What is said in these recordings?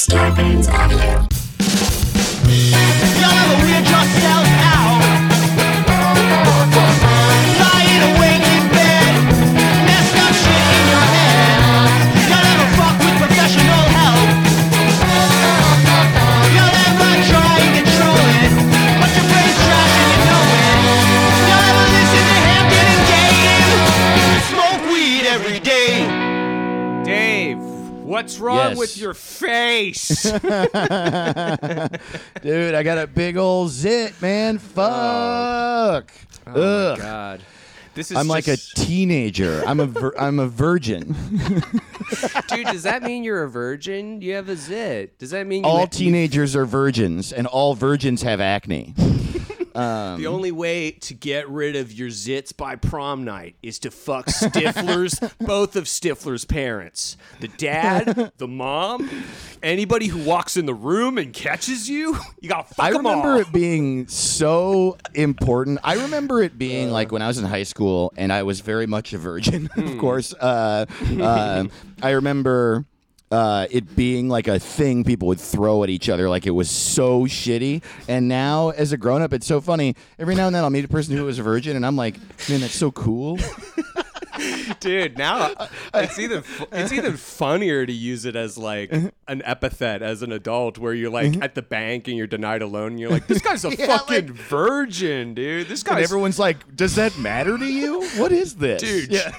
Scarpins Avenue. Y'all ever weird yourself out? Lying awake in bed, messed up shit in your head. Y'all ever fuck with professional help? Y'all ever try and control it, but your brain's trash and you know it? Y'all ever listen to Hampton and Dave? Smoke weed every day. Dave, what's wrong Yes. with your face? Dude, I got a big old zit, man. Fuck. oh, oh Ugh. my god. This is I'm like a teenager. I'm a vir- I'm a virgin. dude. Does that mean you're a virgin? You have a zit. Does that mean you all ha- teenagers are virgins, and all virgins have acne. The only way to get rid of your zits by prom night is to fuck Stifler's, both of Stifler's parents. The dad, the mom, anybody who walks in the room and catches you, you gotta fuck I 'em remember all. it being so important. I remember it being like when I was in high school, and I was very much a virgin, of course. Uh, uh, I remember. Uh, it being like a thing people would throw at each other, like it was so shitty. And now, as a grown up, it's so funny. Every now and then, I'll meet a person who was a virgin, and I'm like, man, that's so cool. dude. Now it's even it's even funnier to use it as like an epithet as an adult, where you're like at the bank and you're denied a loan, and you're like, this guy's a Yeah, fucking virgin, dude. This And guy's everyone's like, does that matter to you? What is this? Dude, Yeah.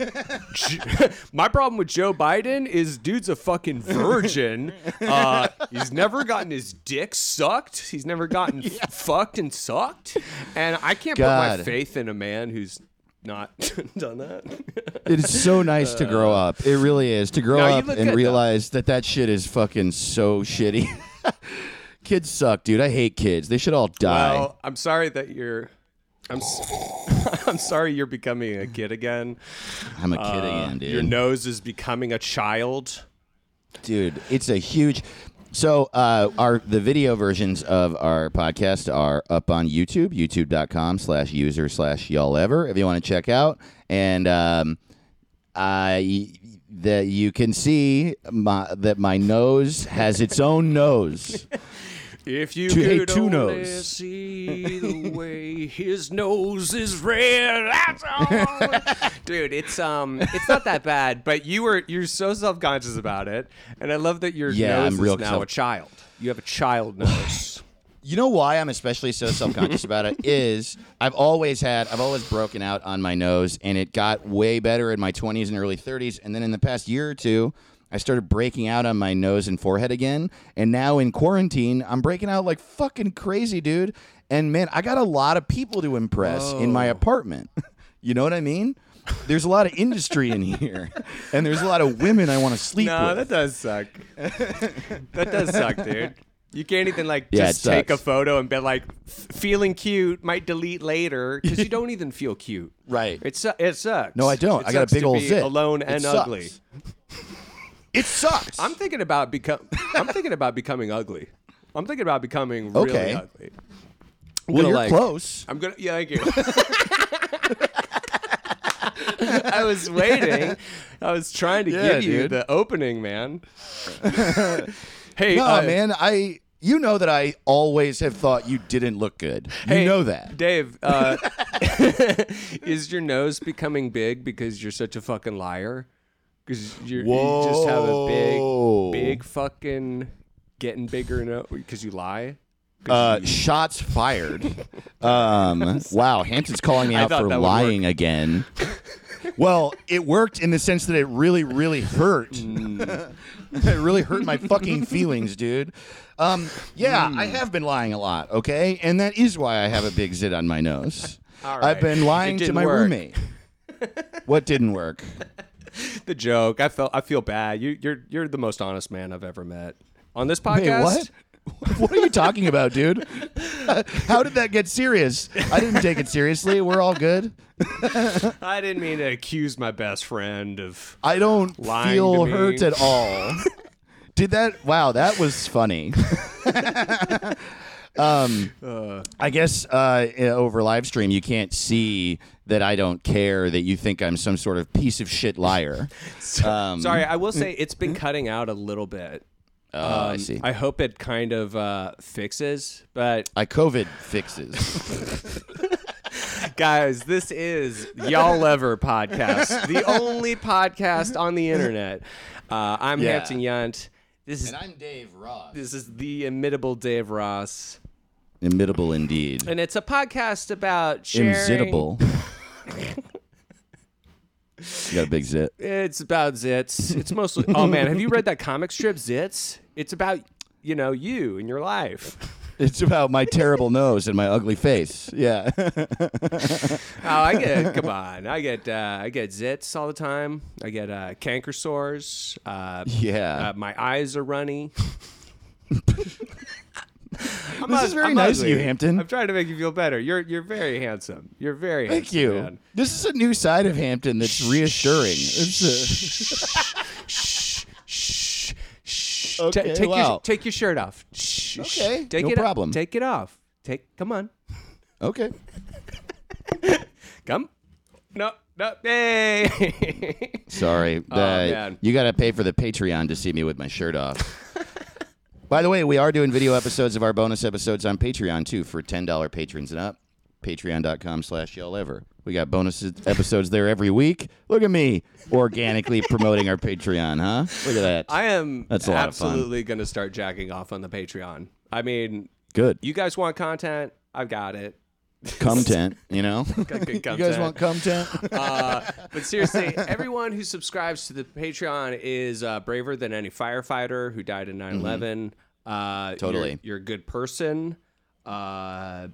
My problem with Joe Biden is dude's a fucking virgin. Uh, he's never gotten his dick sucked. He's never gotten f- fucked and sucked. And I can't put my faith in a man who's not done that. It is so nice to grow up. It really is to grow No, you up look and good, realize that that shit is fucking so shitty. kids suck, dude. I hate kids. They should all die. well, I'm sorry that you're. I'm. s- I'm sorry you're becoming a kid again. I'm a kid Uh, again, dude. Your nose is becoming a child. dude, it's a huge. So uh, our the video versions of our podcast are up on YouTube, youtube.com slash user slash y'all ever if you want to check out. And um, I that you can see my, that my nose has its own nose. If you Two- hey, could two only nose. see the way his nose is red, that's all. Dude, it's um, it's not that bad, but you were you're so self conscious about it, and I love that your Yeah, nose I'm real is now self- a child. You have a child nose. You know why I'm especially so self conscious about it is I've always had I've always broken out on my nose and it got way better in my 20s and early 30s and then in the past year or two I started breaking out on my nose and forehead again and now in quarantine I'm breaking out like fucking crazy dude and man I got a lot of people to impress in my apartment. you know what I mean? There's a lot of industry in here and there's a lot of women I want to sleep with. no, with. that does suck. that does suck, dude. You can't even like Yeah, just take a photo and be like feeling cute. Might delete later because you don't even feel cute. Right. It su- it sucks. No, I don't. It I got a big old zit. alone It and sucks. ugly. It sucks. I'm thinking about become. I'm thinking about becoming ugly. I'm thinking about becoming really Okay. ugly. I'm well, gonna, you're like- close. I'm gonna. Yeah, thank you. I was waiting. I was trying to Yeah, give you dude. the opening, man. hey, No, uh, man, I you know that I always have thought you didn't look good. You Hey, know that. Dave. Uh, is your nose becoming big because you're such a fucking liar? Because you just have a Whoa. big, big fucking getting bigger no because you lie. Uh, shots fired. um, wow, Hampton's calling me I out thought for that would lying again. well, it worked in the sense that it really, really hurt. Mm. it really hurt my fucking feelings, dude. Um, yeah, Mm. I have been lying a lot, okay, and that is why I have a big zit on my nose. All I've been lying It to didn't my work. roommate. what didn't work? The joke. I felt. I feel bad. You, you're you're the most honest man I've ever met on this podcast. Wait, what? What are you talking about, dude? How did that get serious? I didn't take it seriously. We're all good. I didn't mean to accuse my best friend of. I don't feel hurt at all. Did that? Wow, that was funny. um, I guess uh, over live stream you can't see that I don't care that you think I'm some sort of piece of shit liar. Um, Sorry, I will say it's been cutting out a little bit. Oh, I see. I hope it kind of uh, fixes, but I COVID fixes. guys, this is Y'all Ever podcast, the only podcast on the internet. Uh, I'm Yeah. Hampton Yount. This is and I'm Dave Ross. this is the imitable Dave Ross, Imitable indeed. and it's a podcast about sharing. Imzitable. You got a big zit. It's about zits. It's mostly. oh man, have you read that comic strip Zits? It's about you know you and your life. It's about my terrible nose and my ugly face. Yeah. Oh, I get. come on, I get. Uh, I get zits all the time. I get uh, canker sores. Uh, yeah. uh, my eyes are runny. I'm This is very nice of you, Hampton. I'm trying to make you feel better. You're you're very handsome. You're very Thank handsome, you. man. This is a new side of Hampton that's reassuring. It's Shh, shh. Okay, Ta- take wow. your take your shirt off. Shh. Okay, take no it problem. Take it off. Take. Come on. okay. Come. No. No. Hey. Sorry. Oh, Uh, man. You got to pay for the Patreon to see me with my shirt off. By the way, we are doing video episodes of our bonus episodes on Patreon too for $10 patrons and up. Patreon.com slash y'all ever. We got bonus episodes there every week. Look at me organically promoting our Patreon, huh? Look at that. I am That's a lot absolutely going to start jacking off on the Patreon. I mean, Good. you guys want content? I've got it. Content, you know? Got good you guys content. want content? uh, but seriously, everyone who subscribes to the Patreon is uh, braver than any firefighter who died in 9 11. Uh, Mm-hmm. Totally. You're, you're a good person. Uh,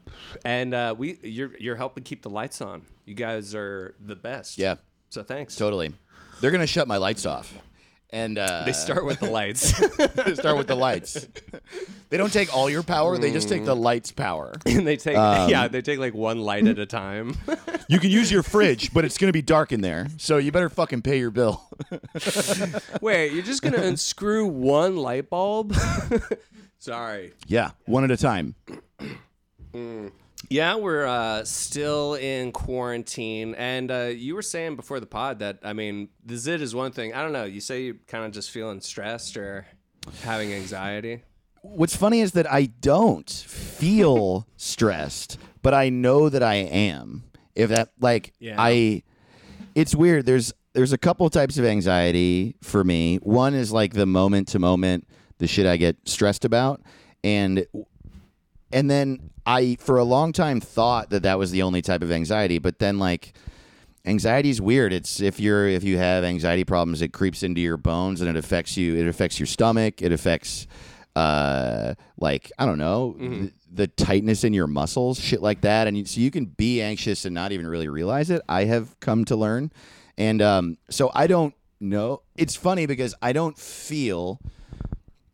and uh, we you're you're helping keep the lights on. You guys are the best. Yeah. So thanks. totally. They're going to shut my lights off. And uh, They start with the lights. they start with the lights. they don't take all your power, they just take the lights' power. and they take Um, yeah, they take like one light at a time. You can use your fridge, but it's going to be dark in there. So you better fucking pay your bill. Wait, you're just gonna unscrew one light bulb? Sorry. yeah, one at a time. Yeah, we're uh, still in quarantine, and uh, you were saying before the pod that I mean, the zit is one thing. I don't know. You say you're kind of just feeling stressed or having anxiety. What's funny is that I don't feel stressed, but I know that I am. If that like Yeah. I it's weird. There's there's a couple types of anxiety for me. One is like the moment to moment, the shit I get stressed about, and and then I for a long time thought that that was the only type of anxiety, but then like anxiety is weird. It's if you're if you have anxiety problems, it creeps into your bones and it affects you. It affects your stomach. It affects uh like I don't know the, the tightness in your muscles, shit like that. And you, so you can be anxious and not even really realize it. I have come to learn, and um, so I don't know. It's funny because I don't feel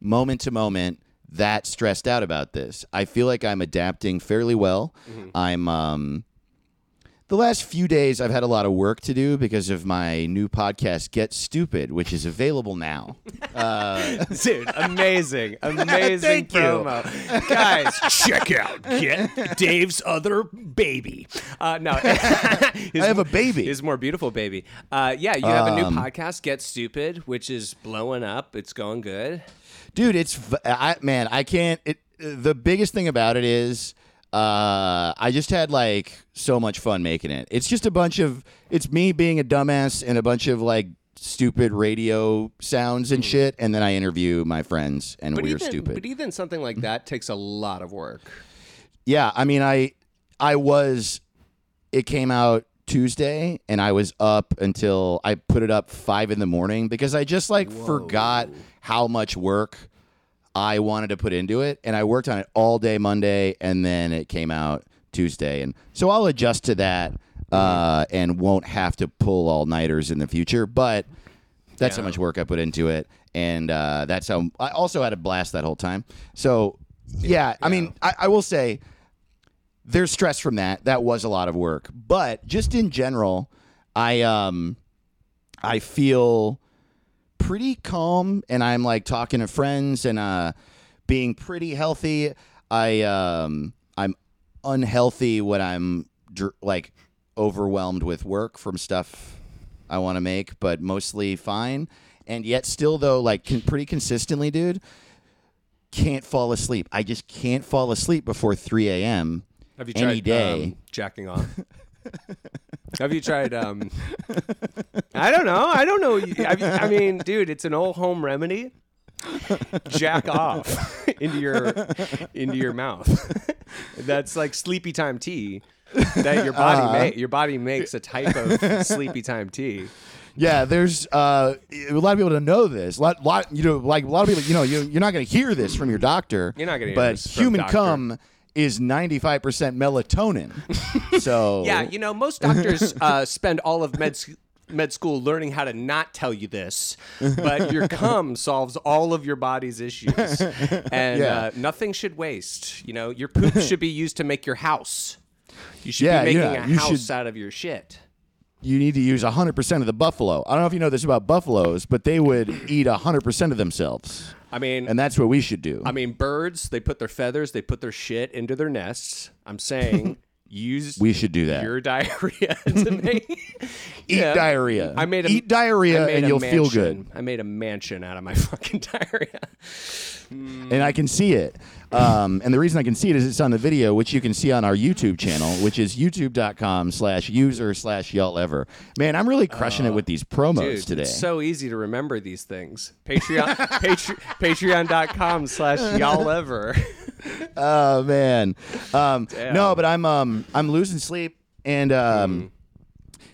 moment to moment that stressed out about this. I feel like I'm adapting fairly well. I'm um the last few days I've had a lot of work to do because of my new podcast Get Stupid, which is available now. Uh, Dude, amazing, amazing Thank you. promo, guys. Check out get Dave's other baby. Uh, no, I have a baby. His more beautiful baby. Uh, yeah, you have a new Um, podcast, Get Stupid, which is blowing up. It's going good. Dude, it's I man, I can't it the biggest thing about it is uh I just had like so much fun making it. It's just a bunch of it's me being a dumbass and a bunch of like stupid radio sounds and shit and then I interview my friends and But we're even, stupid. but even something like that takes a lot of work. Yeah, I mean, I I was. It came out Tuesday, and I was up until I put it up five in the morning because I just like forgot how much work I wanted to put into it, and I worked on it all day Monday, and then it came out Tuesday, and so I'll adjust to that uh, and won't have to pull all nighters in the future, but. That's how much work I put into it, and uh, that's how I also had a blast that whole time. So, yeah, I mean, I, I will say there's stress from that. That was a lot of work, but just in general, I um, I feel pretty calm, and I'm like talking to friends and uh, being pretty healthy. I um, I'm unhealthy when I'm dr- like overwhelmed with work from stuff I want to make, but mostly fine. And yet, still though, like con- pretty consistently, dude. can't fall asleep. I just can't fall asleep before 3 a.m. Have you any tried day. um, jacking off? Have you tried? Um, I don't know. I don't know. You- I mean, dude, it's an old home remedy. Jack off into your into your mouth. That's like sleepy time tea. That your body Uh-huh. ma- your body makes a type of sleepy time tea. Yeah, there's uh, a lot of people don't know this. A lot, lot, you know, like a lot of people, you know, you, you're not going to hear this from your doctor. You're not gonna hear But human doctor. cum is 95% melatonin. so Yeah, you know, most doctors uh, spend all of med med school learning how to not tell you this, but your cum solves all of your body's issues, and Yeah. uh, nothing should waste. You know, your poop should be used to make your house. You should Yeah, be making yeah, a you house should- out of your shit. You need to use 100% of the buffalo. I don't know if you know this about buffaloes, but they would eat 100% of themselves. I mean, And that's what we should do. I mean, birds they put their feathers, they put their shit into their nests. I'm saying use we should do that. your diarrhea to make Eat Yeah. diarrhea. I made a, Eat diarrhea I made and a you'll feel mansion. good. I made a mansion out of my fucking diarrhea. And I can see it. Um, and the reason I can see it is it's on the video, which you can see on our YouTube channel, which is youtube.com slash user slash y'all ever. Man, I'm really crushing it with these promos Dude, today. it's so easy to remember these things. Patreon, Patre- patreon.com slash y'all ever. oh man. Um, no, but I'm um, I'm losing sleep and um,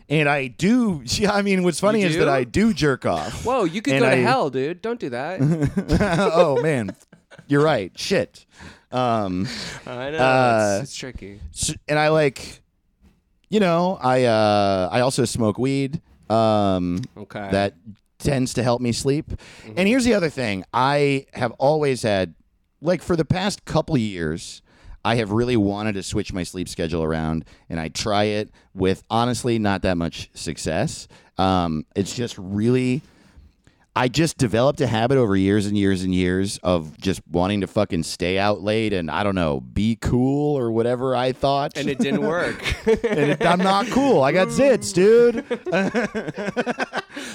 and I do. Yeah, I mean, what's funny You is that? I do jerk off. Whoa, you could And go to I- hell, dude. Don't do that. oh man, you're right. Shit. Um, I know. Uh, it's, it's tricky. s- and I like, you know, I uh, I also smoke weed. Um, Okay. that tends to help me sleep. And here's the other thing: I have always had, like, for the past couple years. I have really wanted to switch my sleep schedule around, and I try it with honestly not that much success. Um, it's just really I just developed a habit over years and years and years of just wanting to fucking stay out late and I don't know, be cool or whatever I thought. and it didn't work. And it- I'm not cool. I got zits, dude.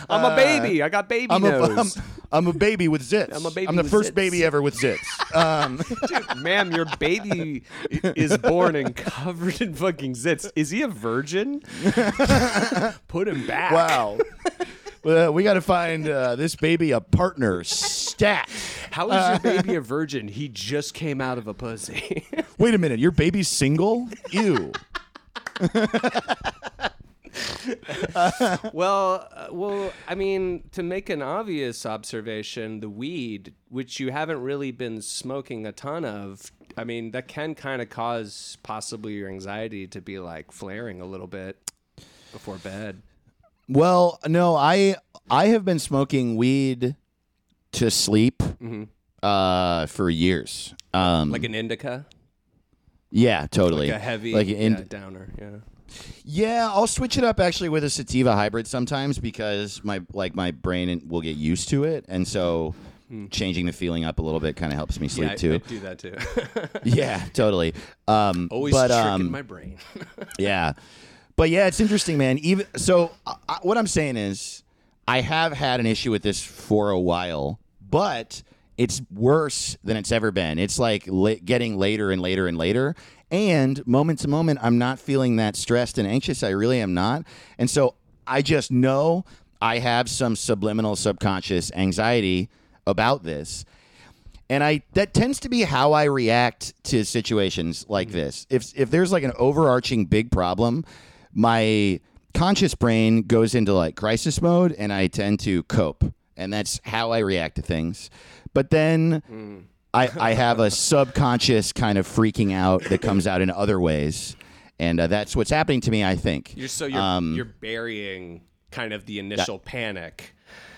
I'm a baby. I got baby I'm a, nose. I'm, I'm a baby with zits. I'm a baby I'm the first zits. baby ever with zits. Um, Dude, ma'am, your baby is born and covered in fucking zits. Is he a virgin? Put him back. wow. Well, we got to find uh, this baby a partner. Stat. How is your baby a virgin? He just came out of a pussy. Wait a minute. Your baby's single? Ew. well, uh, well, I mean, to make an obvious observation, the weed, which you haven't really been smoking a ton of, I mean, that can kind of cause possibly your anxiety to be like flaring a little bit before bed. Well, no, I I have been smoking weed to sleep uh, for years. Um, Mm-hmm. Like an indica, yeah, totally. like a heavy like in, yeah, downer. Yeah. Yeah, I'll switch it up actually with a sativa hybrid sometimes because my like my brain will get used to it, and so changing the feeling up a little bit kind of helps me sleep Hmm. yeah, I, too. I do that too. yeah, totally. Um, Always but tricking um, my brain. yeah, but yeah, it's interesting, man. Even so, I, what I'm saying is, I have had an issue with this for a while, but it's worse than it's ever been. It's like la- getting later and later and later. And moment to moment, I'm not feeling that stressed and anxious. I really am not. And so I just know I have some subliminal subconscious anxiety about this and I that tends to be how I react to situations like mm-hmm. this. If if there's like an overarching big problem, my conscious brain goes into like crisis mode and I tend to cope. And that's how I react to things. But then I, I have a subconscious kind of freaking out that comes out in other ways. And uh, that's what's happening to me, I think. You're so you're Um, you're burying kind of the initial panic.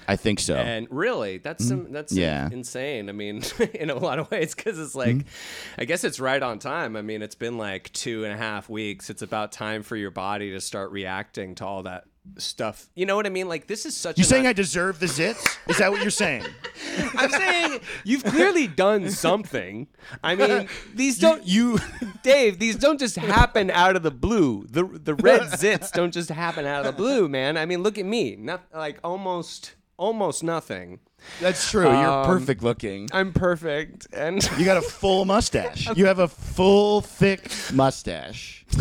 I think so. And really, that's some, that's Mm-hmm. Yeah. insane. I mean, in a lot of ways, because it's like, Mm-hmm. I guess it's right on time. I mean, it's been like two and a half weeks. It's about time for your body to start reacting to all that stuff. You know what I mean? Like, this is such. you saying I deserve the zits? Is that what you're saying? I'm saying you've clearly done something. I mean, these don't you Dave, these don't just happen out of the blue. The the red zits don't just happen out of the blue, man. I mean, look at me. Not like almost almost nothing. That's true. You're Um, perfect looking. I'm perfect, and You got a full mustache. You have a full, thick mustache.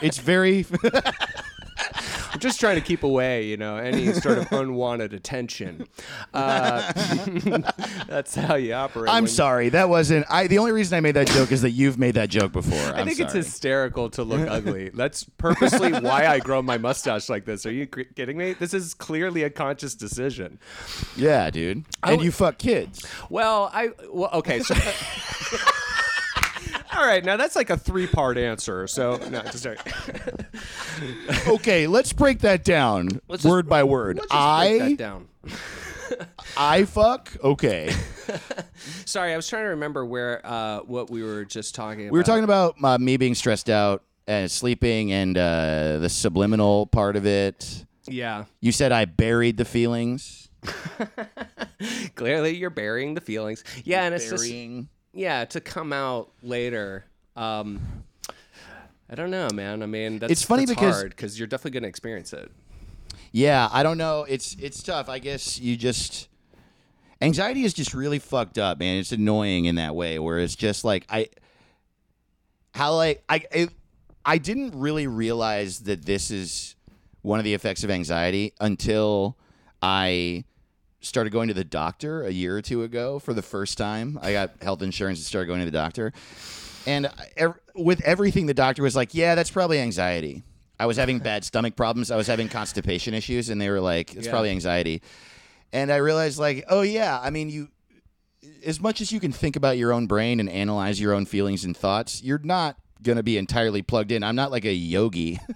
It's very. I'm just trying to keep away, you know, any sort of unwanted attention. Uh, that's how you operate. I'm sorry. That wasn't. I. The only reason I made that joke is that you've made that joke before. I I'm think it's sorry. hysterical to look ugly. That's purposely why I grow my mustache like this. Are you cr- kidding me? This is clearly a conscious decision. Yeah, dude. And would- you fuck kids. Well, I well, okay, so All right, now that's like a three-part answer. So, no, just sorry. Okay, let's break that down Let's just- word by word. Let's just break I that down. I fuck. Okay. Sorry, I was trying to remember where uh, what we were just talking about. We were talking about uh, me being stressed out and sleeping and uh, the subliminal part of it. Yeah, You said I buried the feelings. clearly you're burying the feelings. Yeah, and it's just Burying. Yeah to come out later. Um, I don't know, man. I mean, that's, It's funny that's because- hard because you're definitely going to experience it. Yeah, I don't know. It's it's tough. I guess you just anxiety is just really fucked up, man. It's annoying in that way where it's just like I how like I it, I didn't really realize that this is one of the effects of anxiety until I started going to the doctor a year or two ago for the first time. I got health insurance and started going to the doctor. And ev- with everything, the doctor was like, "Yeah, that's probably anxiety." I was having bad stomach problems. I was having constipation issues, and they were like, "It's Yeah. probably anxiety." And I realized, like, oh yeah, I mean, you, as much as you can think about your own brain and analyze your own feelings and thoughts, you're not gonna be entirely plugged in. I'm not like a yogi.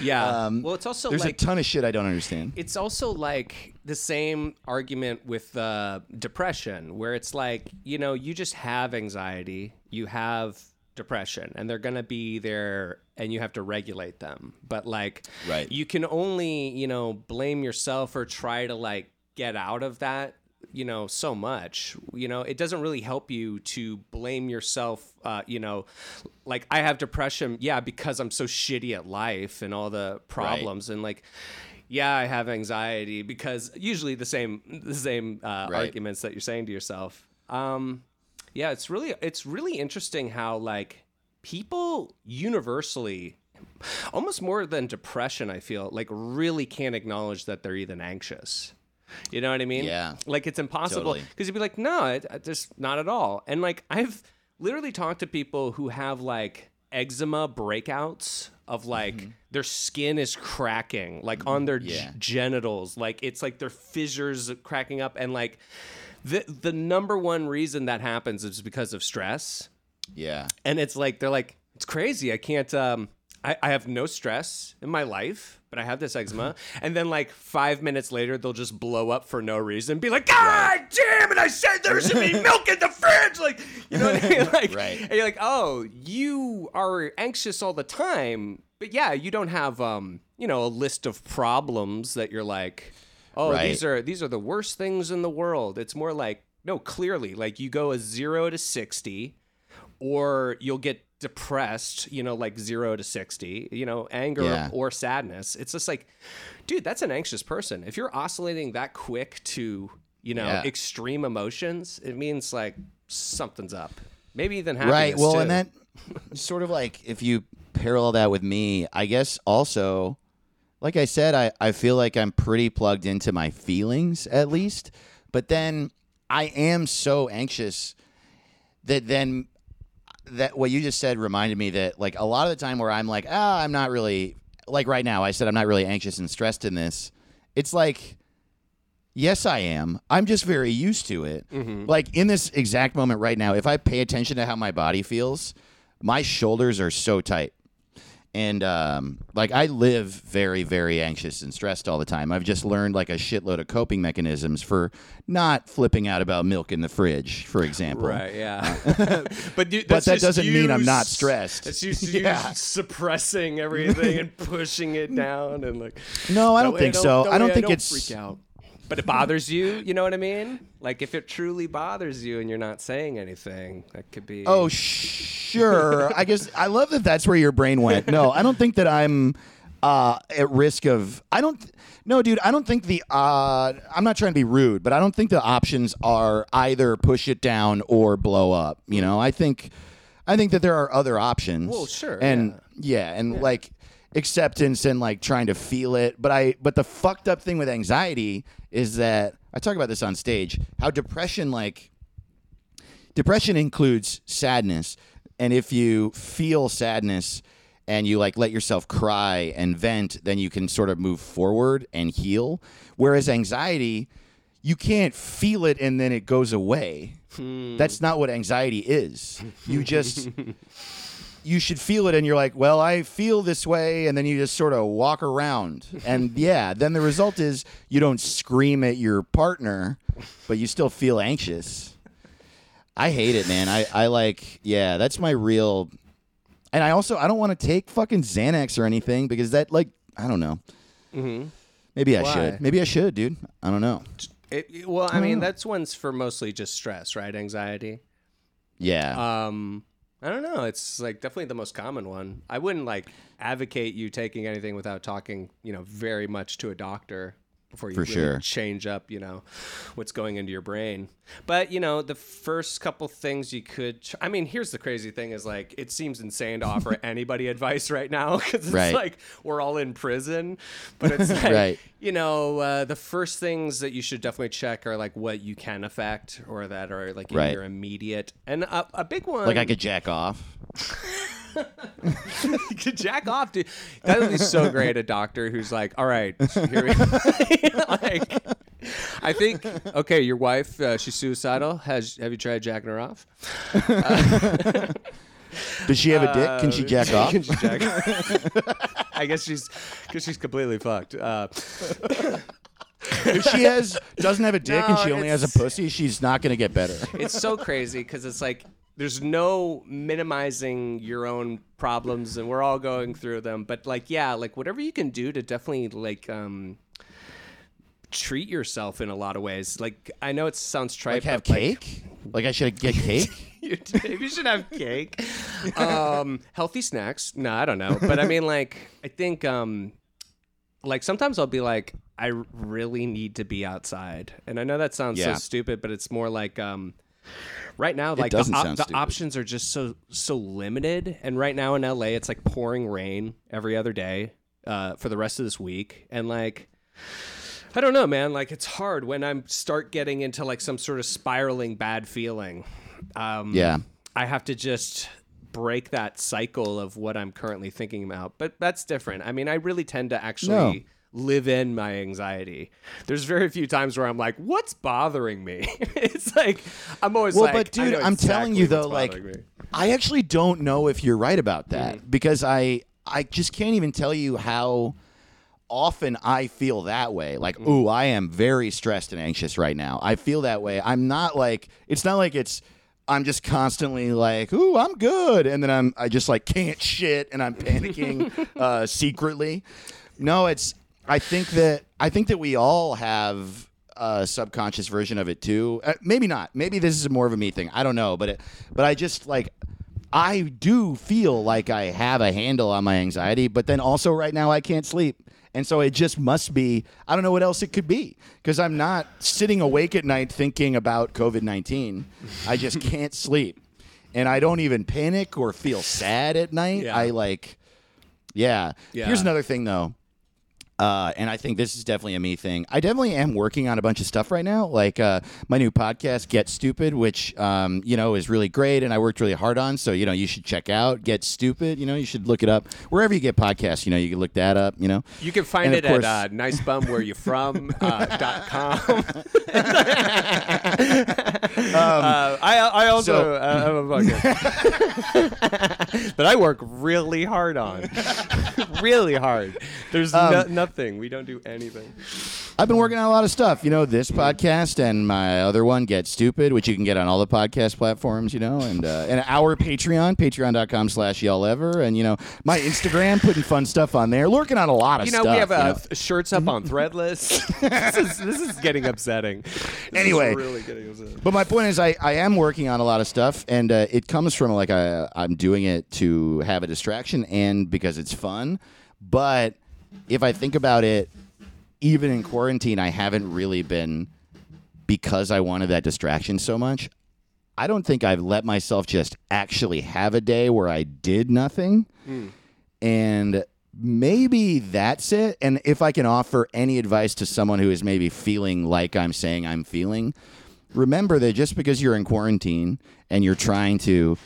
Yeah. Um, well, it's also There's like a ton of shit I don't understand. it's also like the same argument with uh, depression, where it's like, you know, you just have anxiety, you have depression, and they're going to be there and you have to regulate them. But like, Right. you can only, you know, blame yourself or try to like get out of that. You know, so much. You know, it doesn't really help you to blame yourself. Uh, you know, like I have depression, yeah, because I'm so shitty at life and all the problems, and like, yeah, I have anxiety because usually the same the same uh, Right. arguments that you're saying to yourself. Um, yeah, it's really it's really interesting how like people universally, almost more than depression, I feel like really can't acknowledge that they're even anxious. You know what I mean? Yeah. Like it's impossible Totally. because you'd be like, no, it, it just not at all. And like I've literally talked to people who have like eczema breakouts of like their skin is cracking, like on their g- genitals, like it's like their fissures cracking up, and like the the number one reason that happens is because of stress Yeah. and it's like they're like it's crazy i can't um I, I have no stress in my life i have this eczema and then like five minutes later they'll just blow up for no reason be like god damn it i said there should be milk in the fridge like you know what i mean like Right. and you're like oh you are anxious all the time but yeah you don't have um you know a list of problems that you're like oh Right. these are these are the worst things in the world it's more like no clearly like you go a zero to 60 or you'll get depressed, you know, like zero to 60, you know, anger Yeah. or sadness. It's just like, dude, that's an anxious person. If you're oscillating that quick to, you know, Yeah. extreme emotions, it means like something's up. Maybe even happiness. Right. Well, too. and that sort of like if you parallel that with me, I guess also, like I said, I, I feel like I'm pretty plugged into my feelings at least. But then I am so anxious that then that what you just said reminded me that like a lot of the time where I'm like, ah, I'm not really like right now, I said I'm not really anxious and stressed in this. It's like Yes, I am. I'm just very used to it. Like in this exact moment right now, if I pay attention to how my body feels, my shoulders are so tight. And um, like I live very, very anxious and stressed all the time. I've just learned like a shitload of coping mechanisms for not flipping out about milk in the fridge, for example. Right, yeah. but you, But that doesn't mean I'm not stressed. That's just you Yeah. suppressing everything and pushing it down and like. No, I don't think so. I don't think it's freak out. But it bothers you. You know what I mean? Like if it truly bothers you and you're not saying anything, that could be. Oh, sure. I guess I love that that's where your brain went. No, I don't think that I'm uh, at risk of. I don't. No, dude. I don't think the. Uh, I'm not trying to be rude, but I don't think the options are either push it down or blow up. You know, I think. I think that there are other options. Well, sure, And yeah, and like acceptance and like trying to feel it. But I. But the fucked up thing with anxiety is that I talk about this on stage. How depression like depression includes sadness and if you feel sadness and you like let yourself cry and vent then you can sort of move forward and heal whereas anxiety you can't feel it and then it goes away hmm. that's not what anxiety is you just you should feel it and you're like well i feel this way and then you just sort of walk around and yeah then the result is you don't scream at your partner but you still feel anxious I hate it, man. I, I like, yeah, that's my real. And I also, I don't want to take fucking Xanax or anything because that, like, I don't know. Mm-hmm. Maybe I Why? should. Maybe I should, dude. I don't know. It, well, I mean, that's one's for mostly just stress, right? Anxiety. Yeah. Um, I don't know. It's like definitely the most common one. I wouldn't like advocate you taking anything without talking, you know, very much to a doctor before you For really sure. change up, you know, what's going into your brain. But you know, the first couple things you could. Tr- I mean, here's the crazy thing: is like it seems insane to offer anybody advice right now because it's Right. like we're all in prison. But it's like Right. you know, uh, the first things that you should definitely check are like what you can affect or that are like in Right. your immediate. And a, a big one, like I could jack off. You could jack off, dude. That would be so great. A doctor who's like, "All right, here we like." I think okay, your wife, uh, she's suicidal. Has have you tried jacking her off? Does she have a dick? Can she Uh, jack off? Can she jack? I guess she's because she's completely fucked. Uh, if she has doesn't have a dick and she only has a pussy, she's not gonna get better. it's so crazy because it's like there's no minimizing your own problems and we're all going through them. But like yeah like whatever you can do to definitely like um treat yourself in a lot of ways. Like i know it sounds trite Like have cake? Like I should get cake? you maybe you should have cake. Um healthy snacks? No i don't know. But i mean like i think um like sometimes i'll be like i really need to be outside. And i know that sounds Yeah. so stupid but it's more like um right now like the, op- the options are just so so limited and right now in la it's like pouring rain every other day uh, for the rest of this week and like I don't know, man. Like it's hard when I start getting into like some sort of spiraling bad feeling. Um, Yeah. I have to just break that cycle of what I'm currently thinking about. But that's different. I mean, I really tend to actually live in my anxiety. There's very few times where I'm like, "What's bothering me?" it's like I'm always Well, like, but dude, I'm telling you though, like me. I actually don't know if you're right about that Mm-hmm. because I I just can't even tell you how often I feel that way. Like, Mm-hmm. ooh, I am very stressed and anxious right now. I feel that way. I'm not like it's not like it's I'm just constantly like, ooh, I'm good, and then I'm I just like can't shit and I'm panicking uh, secretly. No, it's I think that I think that we all have a subconscious version of it too. Uh, maybe not. Maybe this is more of a me thing. I don't know, but it, but I just like I do feel like I have a handle on my anxiety, but then also right now I can't sleep. And so it just must be, I don't know what else it could be because I'm not sitting awake at night thinking about COVID 19. I just can't sleep. And I don't even panic or feel sad at night. Yeah. I like, yeah. Yeah. Here's another thing though. Uh, and I think this is definitely a me thing. I definitely am working on a bunch of stuff right now, like uh, my new podcast, Get Stupid, which um, you know is really great, and I worked really hard on. So you know you should check out Get Stupid. You know you should look it up wherever you get podcasts. You know you can look that up. You know You can find And it course- at uh, nicebumwhereyouFrom uh, uh, I, I also so- uh, a podcast that I work really hard on, really hard. There's no, Um, nothing. We don't do anything. I've been working on a lot of stuff. You know this podcast and my other one, Get Stupid, which you can get on all the podcast platforms. You know, and uh, and our Patreon, Patreon.com/slash Y'all Ever, and you know my Instagram, putting fun stuff on there. Working on a lot of stuff. You know, stuff. we have uh, know. shirts up on Threadless. this is this is getting upsetting. This is Anyway. really getting upsetting. But my point is, I, I am working on a lot of stuff, and uh, it comes from like I, I'm doing it to have a distraction and because it's fun. But if I think about it, even in quarantine, I haven't really been because I wanted that distraction so much. I don't think I've let myself just actually have a day where I did nothing. And maybe that's it. And if I can offer any advice to someone who is maybe feeling like I'm saying I'm feeling, remember that just because you're in quarantine and you're trying to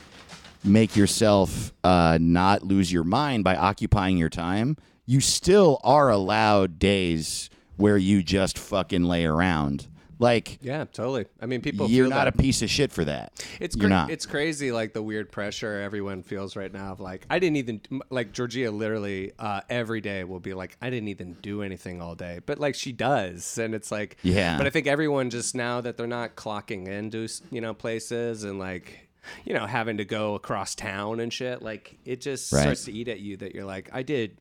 make yourself uh, not lose your mind by occupying your time, you still are allowed days where you just fucking lay around. Like, Yeah, totally. I mean, people. you're not that. a piece of shit for that. It's you're not. it's crazy like the weird pressure everyone feels right now of like I didn't even like Georgia literally uh, every day will be like I didn't even do anything all day but like she does and it's like Yeah. but I think everyone just now that they're not clocking into you know places and like you know having to go across town and shit like it just Right. starts to eat at you that you're like I did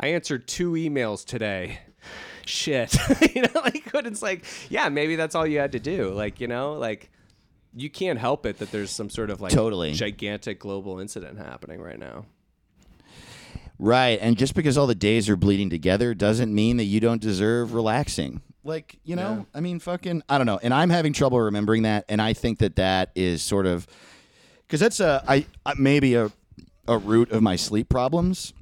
I answered two emails today shit you know like it's like yeah maybe that's all you had to do like you know like you can't help it that there's some sort of like Totally. gigantic global incident happening right now. Right. And just because all the days are bleeding together doesn't mean that you don't deserve relaxing. Like, you know, I mean, fucking, I don't know. And I'm having trouble remembering that. And I think that that is sort of, because that's a, I, maybe a, a root of my sleep problems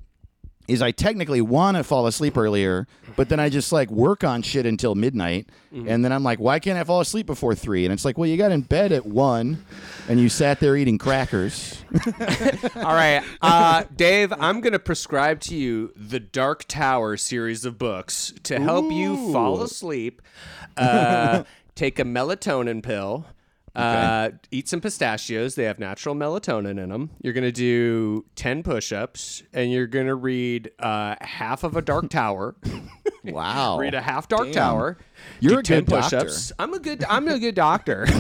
is I technically want to fall asleep earlier, but then I just like work on shit until midnight. And then I'm like, why can't I fall asleep before three? And it's like, well, you got in bed at one and you sat there eating crackers. All right, uh, Dave, I'm going to prescribe to you the Dark Tower series of books to help you fall asleep. Uh, take a melatonin pill. Uh, eat some pistachios. They have natural melatonin in them. You're going to do 10 push ups and you're going to read uh, half of a Dark Tower. Wow. read a half Dark Damn. Tower. You're a 10 good doctor. push-ups. I'm a good I'm a good doctor.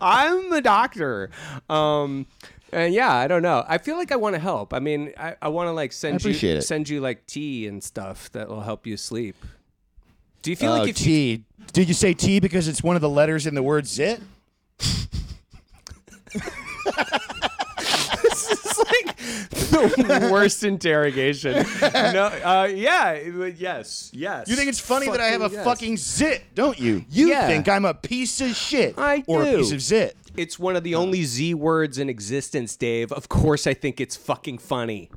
I'm a doctor. Um and yeah, I don't know. I feel like I want to help. I mean, I, I want to like send you it. send you like tea and stuff that will help you sleep. Do you feel Oh, like if you T. Did you say T because it's one of the letters in the word zit? it's like the worst interrogation? No, uh, yeah, yes, yes. You think it's funny that I have a Fucking yes. fucking zit, don't you? You Yeah. think I'm a piece of shit I or a do. piece of zit. It's one of the only Z words in existence, Dave. Of course, I think it's fucking funny.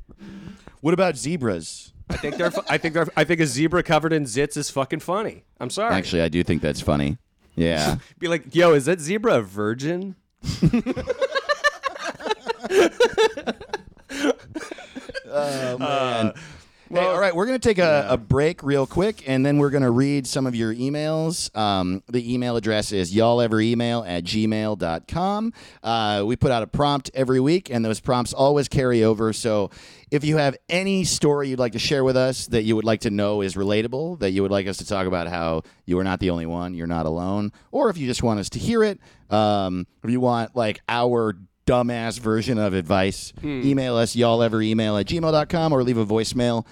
What about zebras? I think they're. I think they're. I think a zebra covered in zits is fucking funny. I'm sorry. Actually, I do think that's funny. Yeah. be like, yo, is that zebra a virgin? Oh man. Uh, Hey, all right, we're going to take a, a break real quick, and then we're going to read some of your emails. Um, the email address is y'alleveremail at gmail.com. Uh, we put out a prompt every week, and those prompts always carry over. So if you have any story you'd like to share with us that you would like to know is relatable, that you would like us to talk about how you are not the only one, you're not alone, or if you just want us to hear it, um, if you want like our dumbass version of advice, email us, y'all ever email at gmail.com or leave a voicemail,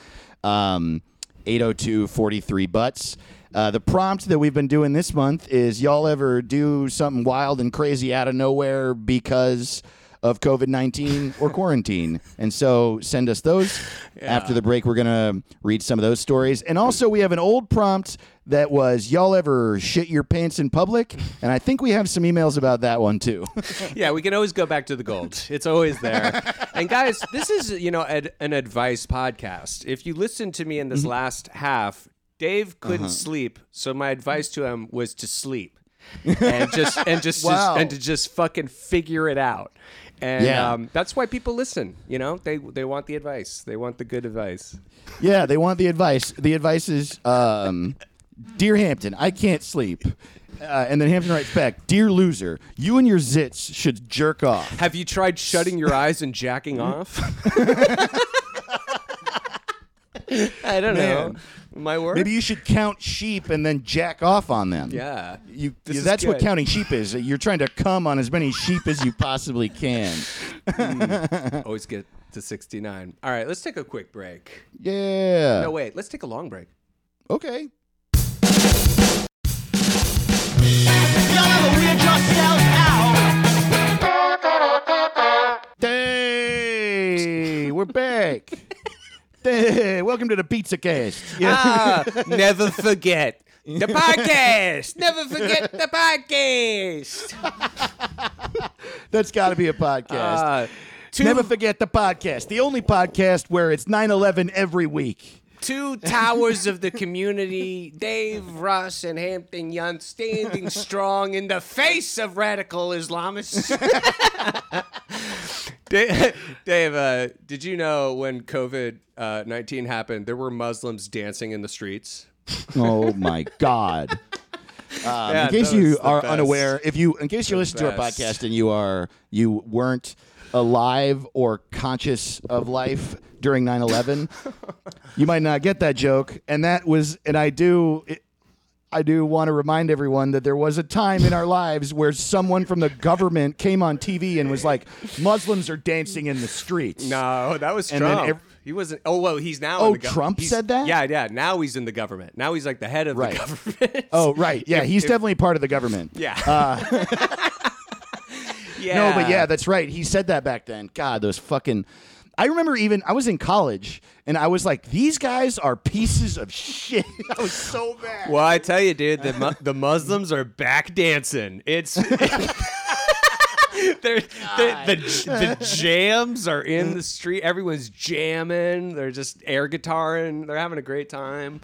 um, 802 43 butts. Uh, the prompt that we've been doing this month is y'all ever do something wild and crazy out of nowhere because of COVID 19 or quarantine? And so send us those. After the break, we're going to read some of those stories. And also, we have an old prompt that was y'all ever shit your pants in public? And I think we have some emails about that one too. Yeah, we can always go back to the gold. It's always there. and guys, this is you know ad, an advice podcast. If you listen to me in Mm-hmm. this last half, Dave couldn't Uh-huh. sleep, so my advice to him was to sleep and just and just, Wow. just and to just fucking figure it out. And Yeah. um, that's why people listen. You know, they they want the advice. They want the good advice. Yeah, they want the advice. The advice is, um, Dear Hampton, I can't sleep. Uh, and then Hampton writes back, Dear loser, you and your zits should jerk off. Have you tried shutting your eyes and jacking off? I don't know. My word. Maybe you should count sheep and then jack off on them. Yeah. You, This is that's what good. counting sheep is. You're trying to come on as many sheep as you possibly can. Always get to 69. All right, let's take a quick break. Yeah. No, wait, let's take a long break. Okay. Yourself out? Hey, we're back. Hey, welcome to the Pizza Cast. Yeah. Ah, never forget the podcast. Never forget the podcast. That's got to be a podcast. Uh, two, Never forget the podcast. The only podcast where it's 9/11 every week. Two towers of the community, Dave, Russ, and Hampton Yount, standing strong in the face of radical Islamists. Dave, Dave uh, did you know when COVID uh, 19 happened, there were Muslims dancing in the streets? Oh my god. Um, Yeah, in case you are best. unaware, if you in case you listen to our podcast and you are you weren't alive or conscious of life during 9/11, you might not get that joke. And that was and I do I do want to remind everyone that there was a time in our lives where someone from the government came on TV and was like, "Muslims are dancing in the streets." No, that was And Trump. he wasn't. Oh well, he's now. Oh, in the gov- Trump he's- said that? Yeah, yeah. Now he's in the government. Now he's like the head of Right. the government. Oh, right. Yeah, If- he's if- definitely part of the government. Yeah. Uh, yeah. No, but yeah, that's right. He said that back then. God, those fucking. I remember even I was in college and I was like, these guys are pieces of shit. I was so bad. Well, I tell you, dude, the mu- the Muslims are back dancing. It's. They're, the, the, the jams are in the street. Everyone's jamming. They're just air guitaring. They're having a great time.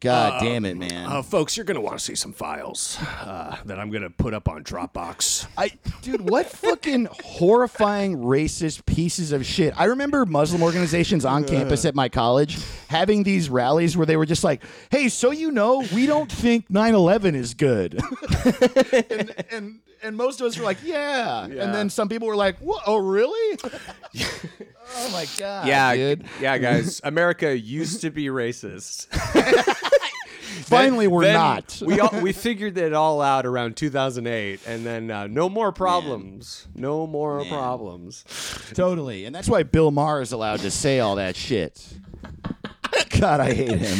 God damn it, man. Uh, folks, you're gonna want to see some files uh, that I'm gonna put up on Dropbox. I, dude, what fucking horrifying racist pieces of shit. I remember Muslim organizations on campus at my college having these rallies where they were just like, hey, so you know, we don't think 9 11 is good. and, and, and most of us were like, yeah. Yeah. And then some people were like, what? Oh, really? oh, my God. Yeah, dude. yeah, guys. America used to be racist. Finally, we're Then not. we all, we figured it all out around 2008, and then uh, no more problems. No more problems. Totally. And that's why Bill Maher is allowed to say all that shit. God, I hate him.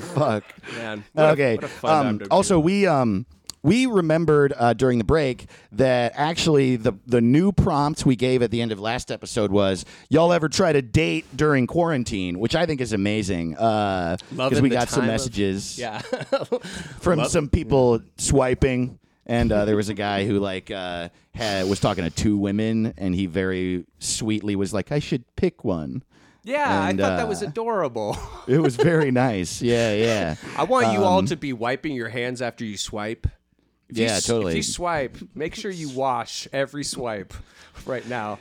Fuck. Man. What a- okay. what a fun time um, to be. also, we um we remembered uh, during the break that actually the the new prompt we gave at the end of last episode was y'all ever try to date during quarantine, which I think is amazing. Because Loving we got some time of- messages Yeah. from Love- some people swiping. And uh, there was a guy who like uh, had, was talking to two women, and he very sweetly was like, "I should pick one." yeah, And, I thought that was uh, adorable. It was very nice. Yeah, yeah. I want you all Um, to be wiping your hands after you swipe. If Yeah, s- totally. If you swipe, make sure you wash every swipe right now.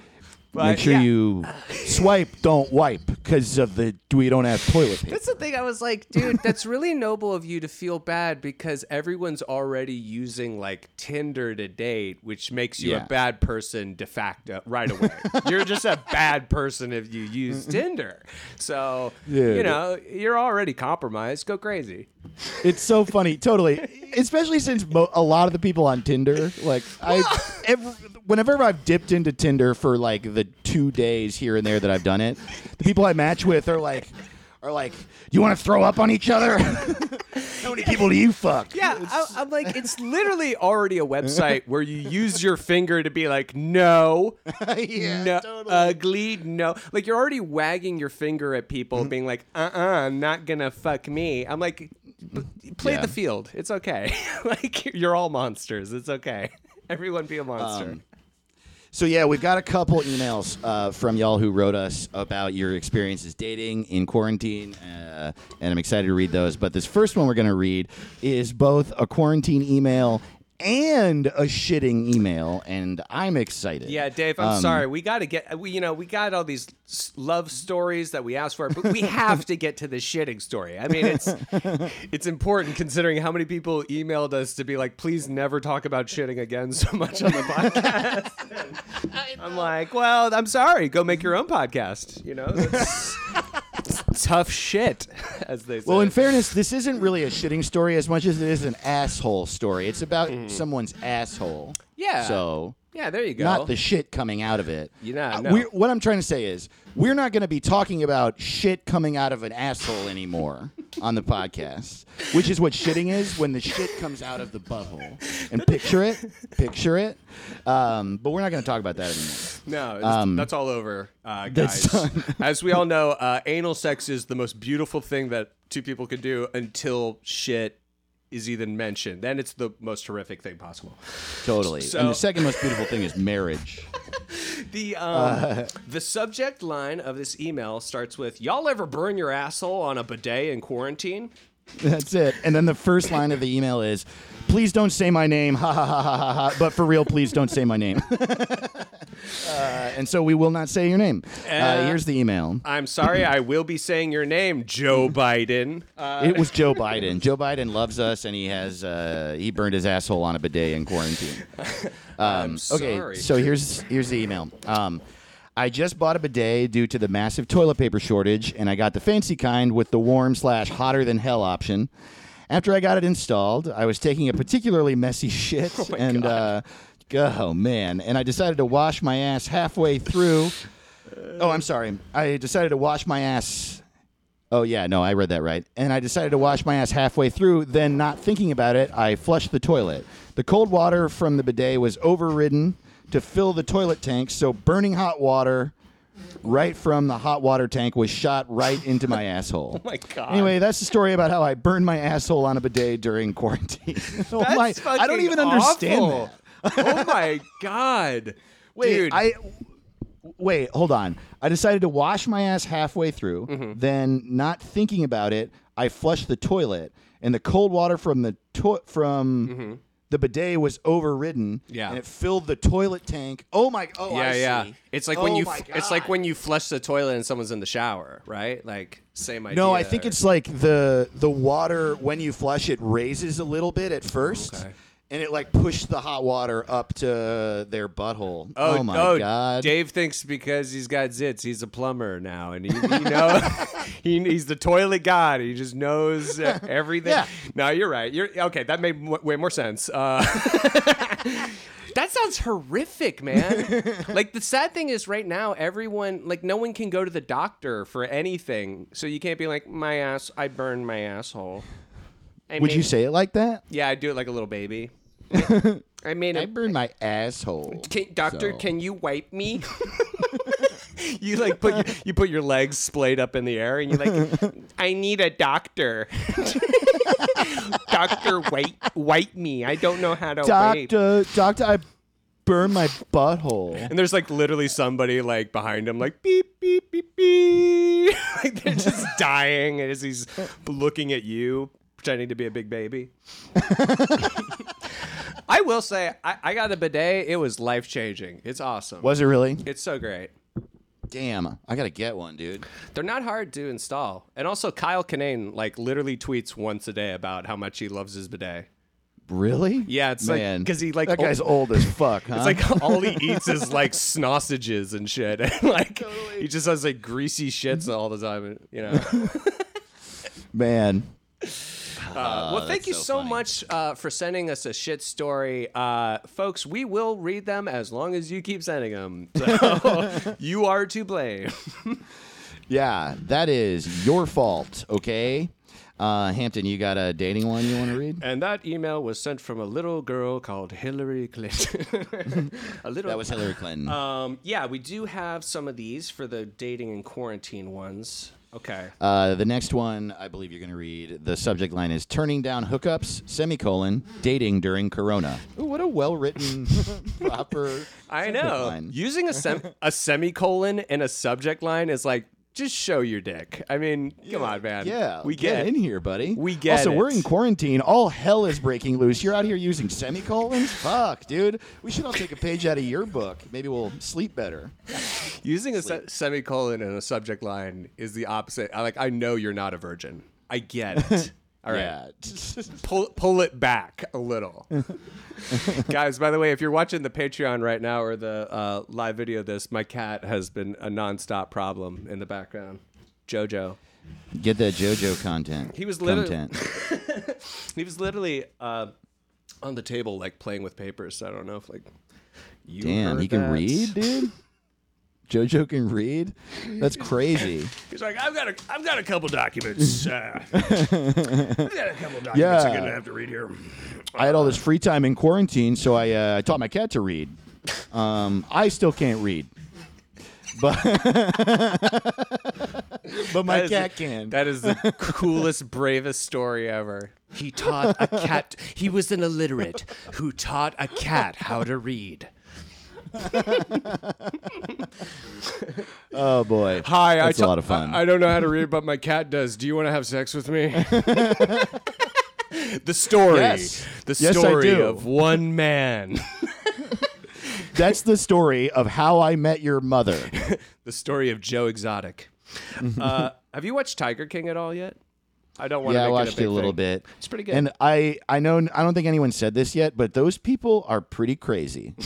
But, Make sure yeah. you swipe, don't wipe, because of the we don't have toilet paper. That's the thing. I was like, dude, that's really noble of you to feel bad because everyone's already using like Tinder to date, which makes you Yeah. a bad person de facto right away. you're just a bad person if you use Tinder. So, Yeah. you know, you're already compromised. Go crazy. It's so funny, totally. Especially since mo- a lot of the people on Tinder, like I, every, whenever I've dipped into Tinder for like the two days here and there that I've done it, the people I match with are like, are like, do you want to throw up on each other? How many people do you fuck? Yeah, I, I'm like, it's literally already a website where you use your finger to be like, no, yeah, no, totally. ugly, no. Like you're already wagging your finger at people, being like, uh, uh-uh, uh, not gonna fuck me. I'm like, play Yeah. the field. It's okay. like you're all monsters. It's okay. Everyone be a monster. Um, So yeah, we've got a couple emails uh, from y'all who wrote us about your experiences dating in quarantine, uh, and I'm excited to read those. But this first one we're going to read is both a quarantine email and a shitting email, and I'm excited. yeah, Dave. I'm Um, sorry. We got to get. We you know we got all these love stories that we asked for, but we have to get to the shitting story. I mean, it's it's important considering how many people emailed us to be like, please never talk about shitting again so much on the podcast. I'm like, well, I'm sorry. Go make your own podcast. You know, it's, it's tough shit, as they say. Well, in fairness, this isn't really a shitting story as much as it is an asshole story. It's about mm-hmm. someone's asshole. Yeah. So yeah, there you go. not the shit coming out of it. You know, Uh, no. we're, what I'm trying to say is we're not going to be talking about shit coming out of an asshole anymore on the podcast, which is what shitting is when the shit comes out of the butthole. And picture it, picture it. Um, but we're not going to talk about that anymore. No, it's- Um, that's all over, uh, guys. As we all know, uh, anal sex is the most beautiful thing that two people could do until shit is even mentioned. Then it's the most horrific thing possible. Totally. So- and the second most beautiful thing is marriage. The um, the subject line of this email starts with "Y'all ever burn your asshole on a bidet in quarantine?" That's it. And then the first line of the email is, "Please don't say my name, ha ha ha ha ha ha. But for real, please don't say my name." uh, and so we will not say your name. Uh, here's the email. I'm sorry, I will be saying your name, Joe Biden. Uh, it was Joe Biden. Joe Biden loves us, and he has uh, he burned his asshole on a bidet in quarantine. I'm Okay, sorry. so here's here's the email. Um, I just bought a bidet due to the massive toilet paper shortage, and I got the fancy kind with the warm slash hotter than hell option. After I got it installed, I was taking a particularly messy shit, and uh, oh man, and I decided to wash my ass halfway through. Oh, I'm sorry. I decided to wash my ass. Oh yeah, no, I read that right. And I decided to wash my ass halfway through. Then, not thinking about it, I flushed the toilet. The cold water from the bidet was overridden to fill the toilet tank, so burning hot water right from the hot water tank was shot right into my asshole. Oh my God. Anyway, that's the story about how I burned my asshole on a bidet during quarantine. oh That's my! I don't fucking even understand awful. that. oh my god. Wait, Dude, I wait. Hold on. I decided to wash my ass halfway through. Mm-hmm. Then, not thinking about it, I flushed the toilet, and the cold water from the to- from the bidet was overridden. Yeah. and it filled the toilet tank. Oh my! Oh, yeah, I yeah. see. It's like when Oh you my it's like when you flush the toilet and someone's in the shower, right? Like same idea. No, I think it's like the the water when you flush it raises a little bit at first. Okay. And it like pushed the hot water up to their butthole. Oh, my oh, god! Dave thinks because he's got zits, he's a plumber now, and he, you know, he, he's the toilet god. He just knows everything. Yeah. No, you're right. You're okay. That made w- way more sense. Uh, that sounds horrific, man. like the sad thing is, right now, everyone, like, no one can go to the doctor for anything, so you can't be like, my ass, I burned my asshole. I Would you say it like that? Yeah, I do it like a little baby. I mean, I burned my asshole. can, doctor, So- can you wipe me? you like put your, you put your legs splayed up in the air and you're like, I need a doctor. doctor, wipe wipe me. I don't know how to wipe. Doctor, doctor, I burned my butthole. And there's like literally somebody like behind him, like beep beep beep beep. like they're just dying as he's looking at you, pretending to be a big baby. I will say, I, I got a bidet. It was life changing. It's awesome. Was it really? It's so great. Damn, I gotta get one, dude. They're not hard to install. And also, Kyle Kinane like literally tweets once a day about how much he loves his bidet. Really? Yeah, it's like- Man, 'cause he, like, that guy's old as fuck. Huh? It's like all he eats is like sausages and shit. And like he just has like greasy shits all the time. You know. man. Uh, well, thank you so so much uh, for sending us a shit story, uh, folks. We will read them as long as you keep sending them. So you are to blame. Yeah, that is your fault. Okay, uh, Hampton, you got a dating one you want to read? And that email was sent from a little girl called Hillary Clinton. a little. That was Hillary Clinton. Um, yeah, we do have some of these for the dating and quarantine ones. Okay. Uh, the next one, I believe you're going to read. The subject line is "Turning down hookups: semicolon dating during Corona." Ooh, what a well-written, proper. I know. line. Using a sem- a semicolon in a subject line is like just show your dick. I mean, come on, man. Yeah, we get, in here, buddy. We get Also, we're it. in quarantine. All hell is breaking loose. You're out here using semicolons. Fuck, dude. We should all take a page out of your book. Maybe we'll sleep better. Using a se- semicolon in a subject line is the opposite. I like. I know you're not a virgin. I get it. All right. Yeah. pull pull it back a little. Guys, by the way, if you're watching the Patreon right now or the uh, live video of this, my cat has been a nonstop problem in the background. Jojo. Get that JoJo content. He was literally- content. He was literally uh, on the table, like playing with papers. So I don't know if like you Damn, he can read, dude. JoJo can read. That's crazy. He's like, I've got a, I've got a couple documents. Uh, I've got a couple documents Yeah. I'm gonna have to read here. I had all this free time in quarantine, so I uh, I taught my cat to read. Um, I still can't read. but but my That is- cat can. That is the coolest, bravest story ever. He taught a cat. He was an illiterate who taught a cat how to read. oh boy. Hi, That's I a lot of fun. I, I don't know how to read, but my cat does. Do you want to have sex with me? the story. Yes. The Yes, I story do. of one man. That's the story of how I met your mother. the story of Joe Exotic. uh, have you watched Tiger King at all yet? I don't want to. yeah, I watched it a, a little thing. bit. It's pretty good. And I I know I don't think anyone said this yet, but those people are pretty crazy.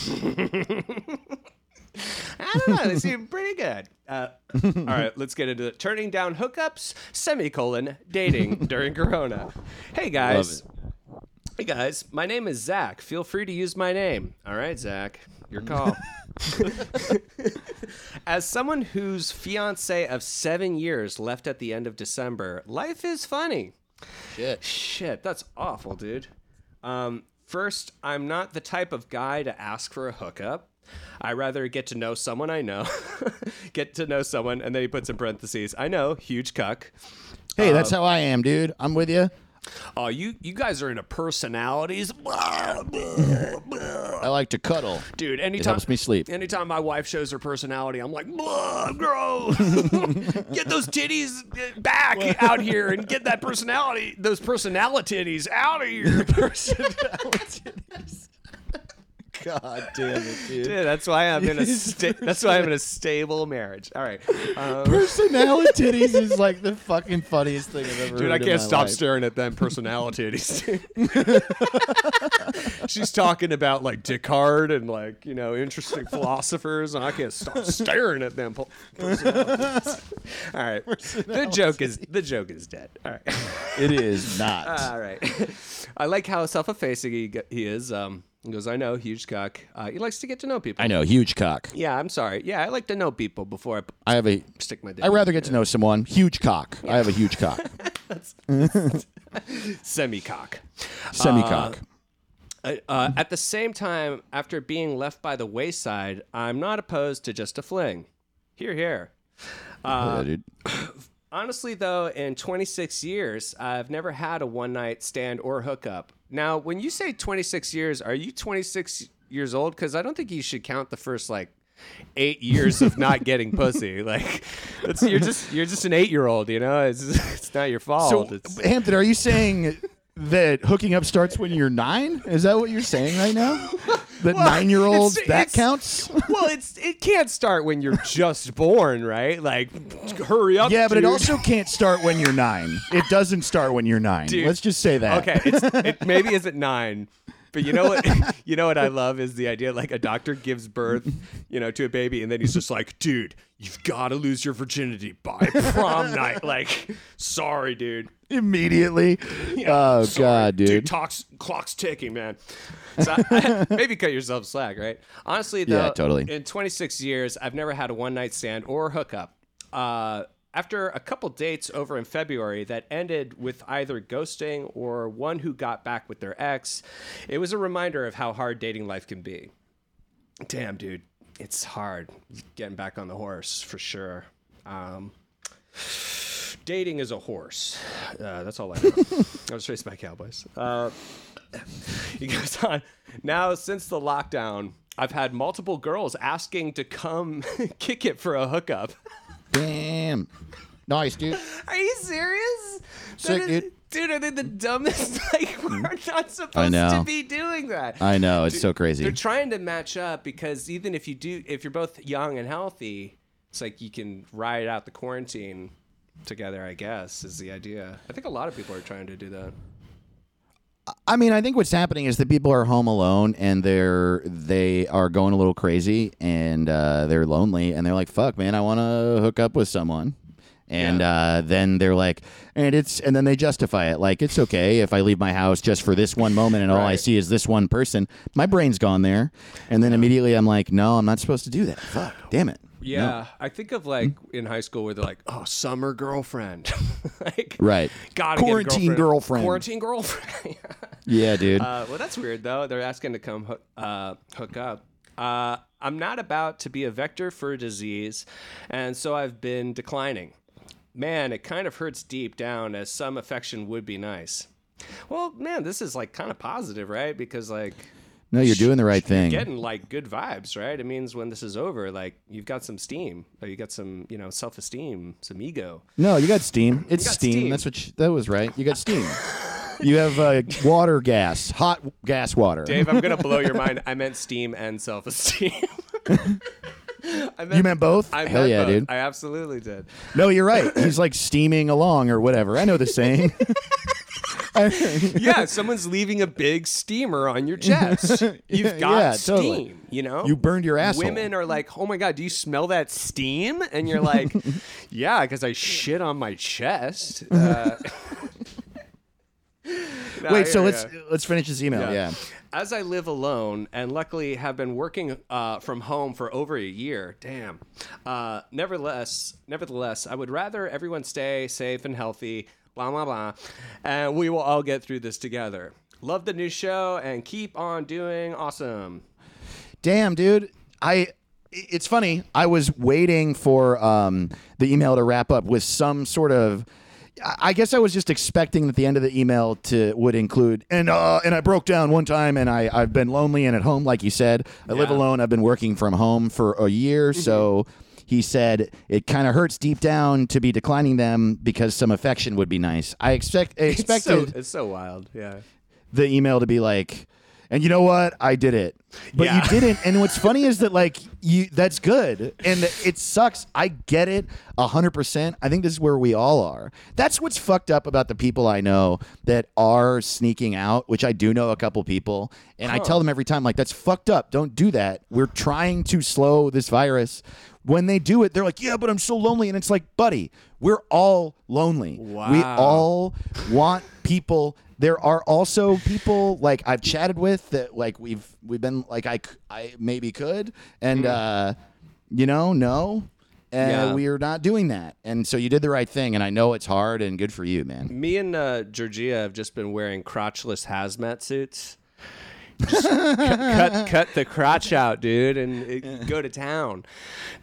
I don't know. They seem pretty good. Uh, all right, let's get into it. Turning down hookups, semicolon, dating during Corona. Hey, guys. Hey, guys. My name is Zach. Feel free to use my name. All right, Zach. Your call. As someone whose fiance of seven years left at the end of December, life is funny. Shit. Shit, that's awful, dude. Um, first, I'm not the type of guy to ask for a hookup. I rather get to know someone I know, get to know someone, and then he puts in parentheses, I know, huge cuck. Hey, that's how I am, dude. I'm with you. Oh, you you guys are into personalities, I like to cuddle. dude. Anytime It helps me sleep. Anytime my wife shows her personality, I'm like, "Blah, gross. get those titties uh, back out here and get that personality, those personality titties out of your personality. God damn it, dude. Dude, that's why I'm in a sta- that's why I'm in a stable marriage. All right, um, titties is like the fucking funniest thing I've ever dude, I can't stop life. staring at them personality titties. She's talking about like Descartes and like you know interesting philosophers, and I can't stop staring at them. po- All right, the joke is the joke is dead. All right. It is not. All right. I like how self-effacing he, he is. Um, he goes, I know, huge cock. Uh, he likes to get to know people. I know, huge cock. Yeah, I'm sorry. Yeah, I like to know people before I I have a. stick my dick. I in. rather get to know someone. Huge cock. I have a huge cock. that's semi-cock. Semi cock. Uh, uh, at the same time, after being left by the wayside, I'm not opposed to just a fling. Here, here. yeah, dude. Honestly, though, in 26 years, I've never had a one night stand or hookup. Now, when you say 26 years, are you 26 years old? Because I don't think you should count the first like eight years of not getting pussy. Like, it's, you're just you're just an eight year old. You know, it's it's not your fault. So, it's, Hampton, are you saying that hooking up starts when you're nine? Is that what you're saying right now? That Well, nine year olds it's- that it's- counts? well, it's it can't start when you're just born, right? Like, hurry up. Yeah, but it also can't start when you're nine. It doesn't start when you're nine. Dude. Let's just say that. Okay, it's, it maybe isn't nine, but you know what? You know what I love is the idea like a doctor gives birth, you know, to a baby, and then he's just like, "Dude, you've got to lose your virginity by prom night." Like, sorry, dude. Immediately. oh Sorry. God, dude. talks, clock's ticking, man. So I- maybe cut yourself slack, right? Honestly, though, Yeah, totally. In 26 years, I've never had a one night stand or hookup. Uh, after a couple dates over in February that ended with either ghosting or one who got back with their ex, it was a reminder of how hard dating life can be. Damn, dude, it's hard getting back on the horse for sure. Um, dating is a horse. Uh, that's all I know. I was raised by cowboys. Uh, he goes on. Now, since the lockdown, I've had multiple girls asking to come kick it for a hookup. Damn. Nice, dude. Are you serious? Sick, is- dude. Dude, are they the dumbest? Like, we're not supposed to be doing that. I know it's so crazy. They're trying to match up because even if you do, if you're both young and healthy, it's like you can ride out the quarantine together. I guess is the idea. I think a lot of people are trying to do that. I mean, I think what's happening is that people are home alone and they're they are going a little crazy and uh, they're lonely and they're like, "Fuck, man, I want to hook up with someone." And uh, then they're like, and it's and then they justify it like it's okay if I leave my house just for this one moment and all I see is this one person. My brain's gone there, and then immediately I'm like, no, I'm not supposed to do that. Fuck, damn it. Yeah, I think of like in high school where they're like, "Oh, summer girlfriend," like Right. a Quarantine girlfriend. quarantine girlfriend. Yeah, dude. uh, well, that's weird though. They're asking to come hook, uh, hook up. Uh, I'm not about to be a vector for a disease, and so I've been declining. Man, it kind of hurts deep down, as some affection would be nice. Well, man, this is like kind of positive, right? Because like No, you're doing the right thing. You're getting like good vibes, right? It means when this is over, like you've got some steam, or you got some, you know, self esteem, some ego. No, you got steam. It's got steam. steam. That's what you, that was right. You got steam. you have uh, water gas, hot gas water. Dave, I'm gonna blow your mind. I meant steam and self esteem. I meant, You meant both? I Hell meant yeah, both. dude. I absolutely did. No, you're right. He's like steaming along or whatever. I know the saying. Yeah, someone's leaving a big steamer on your chest. You've got Yeah, steam. totally. You know, You burned your asshole. Women are like, "Oh my god, do you smell that steam?" And you're like, "Yeah, because I shit on my chest." Uh, No, Wait, so yeah, let's let's finish this email. Yeah. As I live alone and luckily have been working uh, from home for over a year, damn. Uh, nevertheless, nevertheless, I would rather everyone stay safe and healthy. Blah blah blah, and we will all get through this together. Love the new show and keep on doing awesome. Damn, dude. I it's funny. I was waiting for um, the email to wrap up with some sort of I guess I was just expecting that the end of the email to would include and uh, and I broke down one time and I I've been lonely and at home like you said. I live alone. I've been working from home for a year, so he said it kind of hurts deep down to be declining them because some affection would be nice. I expect I It's so, expected it's so wild. Yeah. the email to be like, and you know what? I did it. But Yeah. you didn't. And what's funny is that like you that's good. And it sucks. I get it a hundred percent. I think this is where we all are. That's what's fucked up about the people I know that are sneaking out, which I do know a couple people. And I tell them every time, like, that's fucked up. Don't do that. We're trying to slow this virus. When they do it, they're like, Yeah, but I'm so lonely. And it's like, buddy, we're all lonely. We all want people there are also people like I've chatted with that like we've we've been like I I maybe could and uh you know no and Yeah. we are not doing that and so you did the right thing and I know it's hard and good for you man Me and uh, Georgia have just been wearing crotchless hazmat suits. Just cut, cut, cut the crotch out, dude, and it, go to town.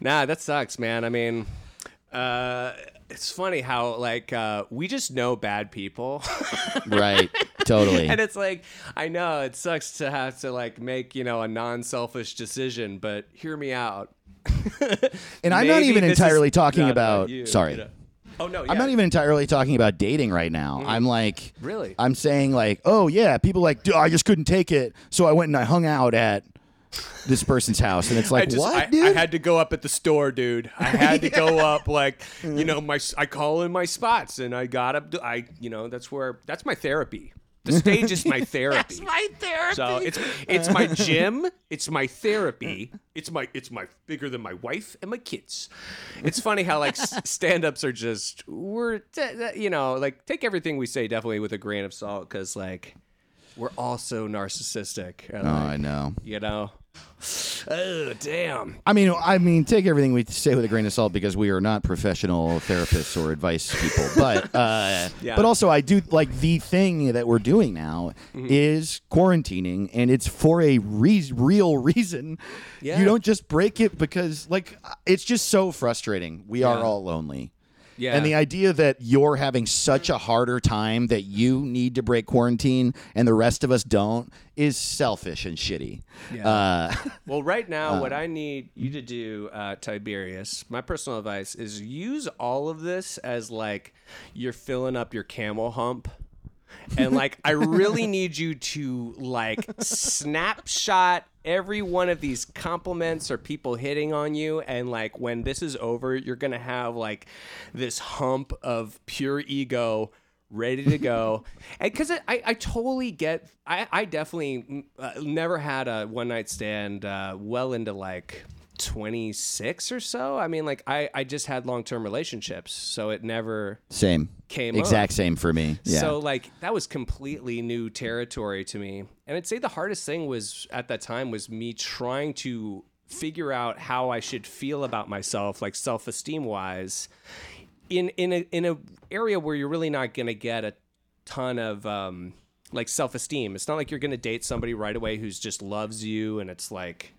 Nah, that sucks, man. I mean, uh, it's funny how like uh, we just know bad people, right totally and it's like I know it sucks to have to like make you know a non-selfish decision, but hear me out. And I'm not Maybe even this is entirely talking not about- you, sorry. you know. Oh no, I'm not even entirely talking about dating right now. Mm-hmm. I'm like, Really? I'm saying like, oh yeah, people like, I just couldn't take it, so I went and I hung out at this person's house, and it's like, I just, what, I, dude? I had to go up at the store, dude. I had to go up, like, you mm-hmm. know, my I call in my spots, and I got up. I, you know, that's where that's my therapy. The stage is my therapy. That's my therapy. So it's it's my gym, it's my therapy, it's my it's my bigger than my wife and my kids. It's funny how like stand-ups are just we're you know like take everything we say definitely with a grain of salt because like we're all so narcissistic. And, oh, like, I know. you know. Oh damn! I mean, I mean, take everything we say with a grain of salt because we are not professional therapists or advice people. But, uh, Yeah. but also, I do like the thing that we're doing now Mm-hmm. is quarantining, and it's for a re- real reason. Yeah. You don't just break it because, like, it's just so frustrating. We are Yeah. all lonely. Yeah, And the idea that you're having such a harder time that you need to break quarantine and the rest of us don't is selfish and shitty. Yeah. Uh, Well, right now, what I need you to do, uh, Tiberius, my personal advice is use all of this as like you're filling up your camel hump. And like, I really need you to like snapshot every one of these compliments or people hitting on you. And like, when this is over, you're to have like this hump of pure ego ready to go. and because I, I totally get, I, I definitely mm, uh, never had a one night stand uh, well into like 26 or so. I mean, like, I, I just had long term relationships. So it never same. came Exact up. same for me. Yeah. So like that was completely new territory to me. And I'd say the hardest thing was at that time was me trying to figure out how I should feel about myself, like self-esteem wise, in in a in a area where you're really not gonna get a ton of um like self-esteem. It's not like you're gonna date somebody right away who's just loves you and it's like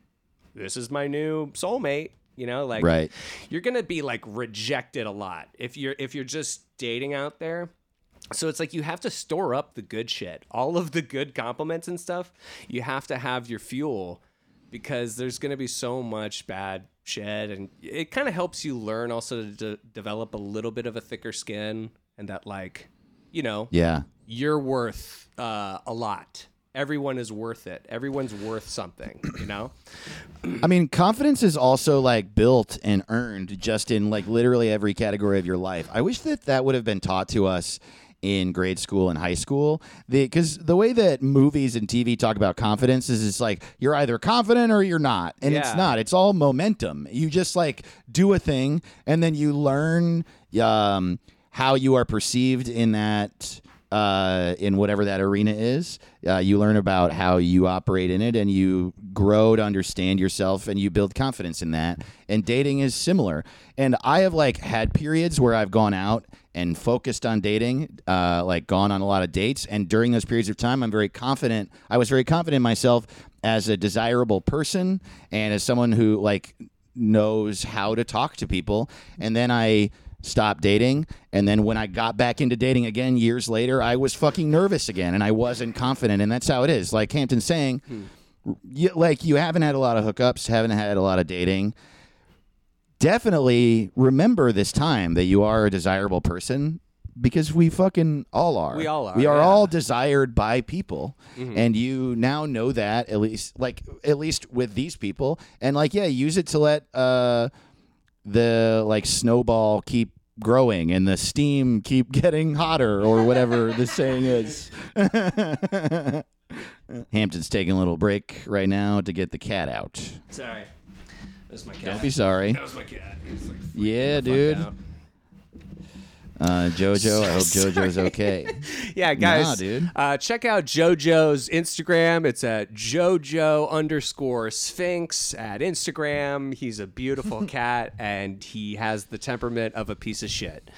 this is my new soulmate. You know, like Right. you're gonna be like rejected a lot if you're if you're just dating out there. So it's like you have to store up the good shit, all of the good compliments and stuff. You have to have your fuel because there's gonna be so much bad shit, and it kind of helps you learn also to de- develop a little bit of a thicker skin, and that like, you know, Yeah. you're worth uh, a lot. Everyone is worth it. Everyone's worth something, you know? I mean, confidence is also like built and earned just in like literally every category of your life. I wish that that would have been taught to us in grade school and high school because the, way that movies and TV talk about confidence is it's like you're either confident or you're not, and it's not. It's all momentum. You just like do a thing and then you learn um, how you are perceived in that uh, in whatever that arena is. Uh, you learn about how you operate in it, and you grow to understand yourself, and you build confidence in that. And dating is similar. And I have like had periods where I've gone out and focused on dating, uh, like gone on a lot of dates. And during those periods of time, I'm very confident. I was very confident in myself as a desirable person and as someone who like knows how to talk to people. And then I stopped dating. And then when I got back into dating again years later, I was fucking nervous again and I wasn't confident. And that's how it is. Like Hampton's saying, you, like you haven't had a lot of hookups, haven't had a lot of dating. Definitely remember this time that you are a desirable person because we fucking all are. We all are, We are yeah. all desired by people. And you now know that at least like at least with these people. And like yeah, use it to let uh the like snowball keep growing and the steam keep getting hotter or whatever the saying is. Hampton's taking a little break right now to get the cat out. Sorry. That's my cat. Don't be sorry. That was my cat. Like, Yeah, dude. Uh, Jojo, I hope Jojo's okay. Yeah, guys. Nah, dude. Uh, check out JoJo's Instagram. It's at JoJo underscore Sphinx at Instagram. He's a beautiful cat and he has the temperament of a piece of shit.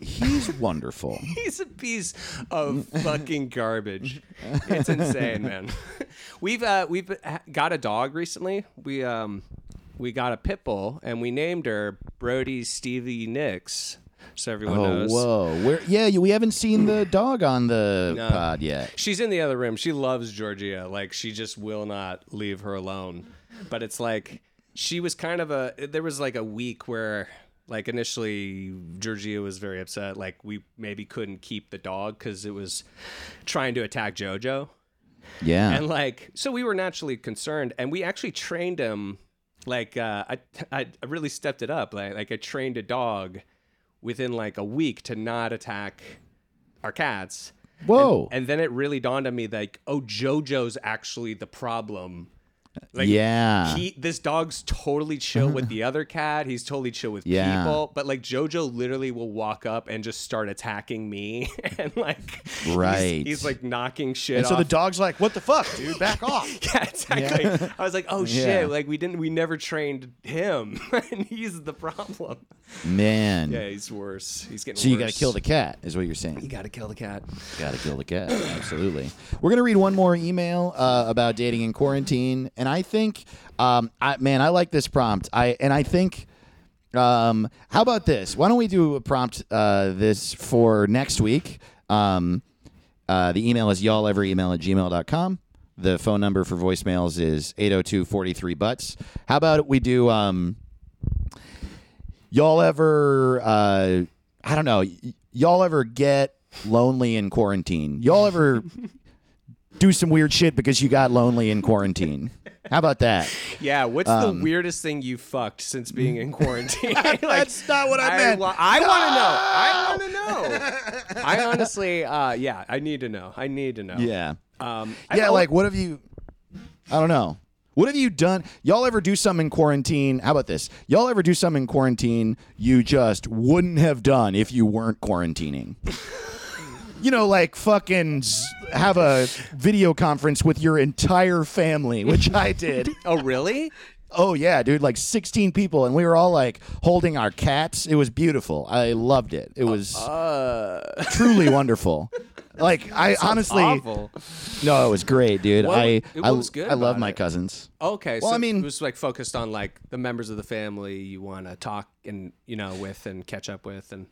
He's wonderful. He's a piece of fucking garbage. It's insane, man. We've uh, we've ha- got a dog recently. We um we got a pit bull and we named her Brody Stevie Nicks. So everyone Oh, knows. whoa. Where, yeah, we haven't seen the dog on the No. pod yet. She's in the other room. She loves Georgia. Like she just will not leave her alone. But it's like she was kind of a there was like a week where like initially Georgia was very upset like we maybe couldn't keep the dog cuz it was trying to attack Jojo. Yeah. And like so we were naturally concerned and we actually trained him like uh I I really stepped it up. Like like I trained a dog within like a week to not attack our cats. Whoa. And then it really dawned on me like, oh, JoJo's actually the problem. Like, Yeah. He this dog's totally chill with the other cat. He's totally chill with Yeah. people. But like JoJo literally will walk up and just start attacking me. and like Right. He's, like knocking shit and so off. the dog's like, "What the fuck, dude? Back off!" yeah, exactly. I was like, oh shit, Yeah. like we didn't we never trained him. and he's the problem. Man. Yeah, he's worse. He's getting So you got to kill the cat, is what you're saying. You gotta kill the cat. Got to kill the cat. Absolutely. We're gonna read one more email uh, about dating in quarantine, and I think, um, I, man, I like this prompt. I and I think, um, how about this? Why don't we do a prompt uh, this for next week? Um, uh, the email is y'all ever email at gmail.com. The phone number for voicemails is 802 43 butts. How about we do, um, y'all ever, uh, I don't know, y- y'all ever get lonely in quarantine? Y'all ever do some weird shit because you got lonely in quarantine? How about that? Yeah, what's Um, the weirdest thing you fucked since being in quarantine? Like, That's not what I meant. wa- I want to know. I want to know. I honestly, uh, yeah, I need to know. I need to know. Yeah. Um, Yeah, like what have you I don't know. What have you done? Y'all ever do something in quarantine? How about this? Y'all ever do something in quarantine you just wouldn't have done if you weren't quarantining? you know, like fucking have a video conference with your entire family, which I did. Oh, really? Oh yeah, dude, like 16 people and we were all like holding our cats. It was beautiful. I loved it. It was Uh, truly wonderful. Like I honestly, Awful. no, it was great, dude. What- I I, was good I love my it? cousins. Okay, Well, so I mean- it was like focused on like the members of the family you want to talk and you know with and catch up with, and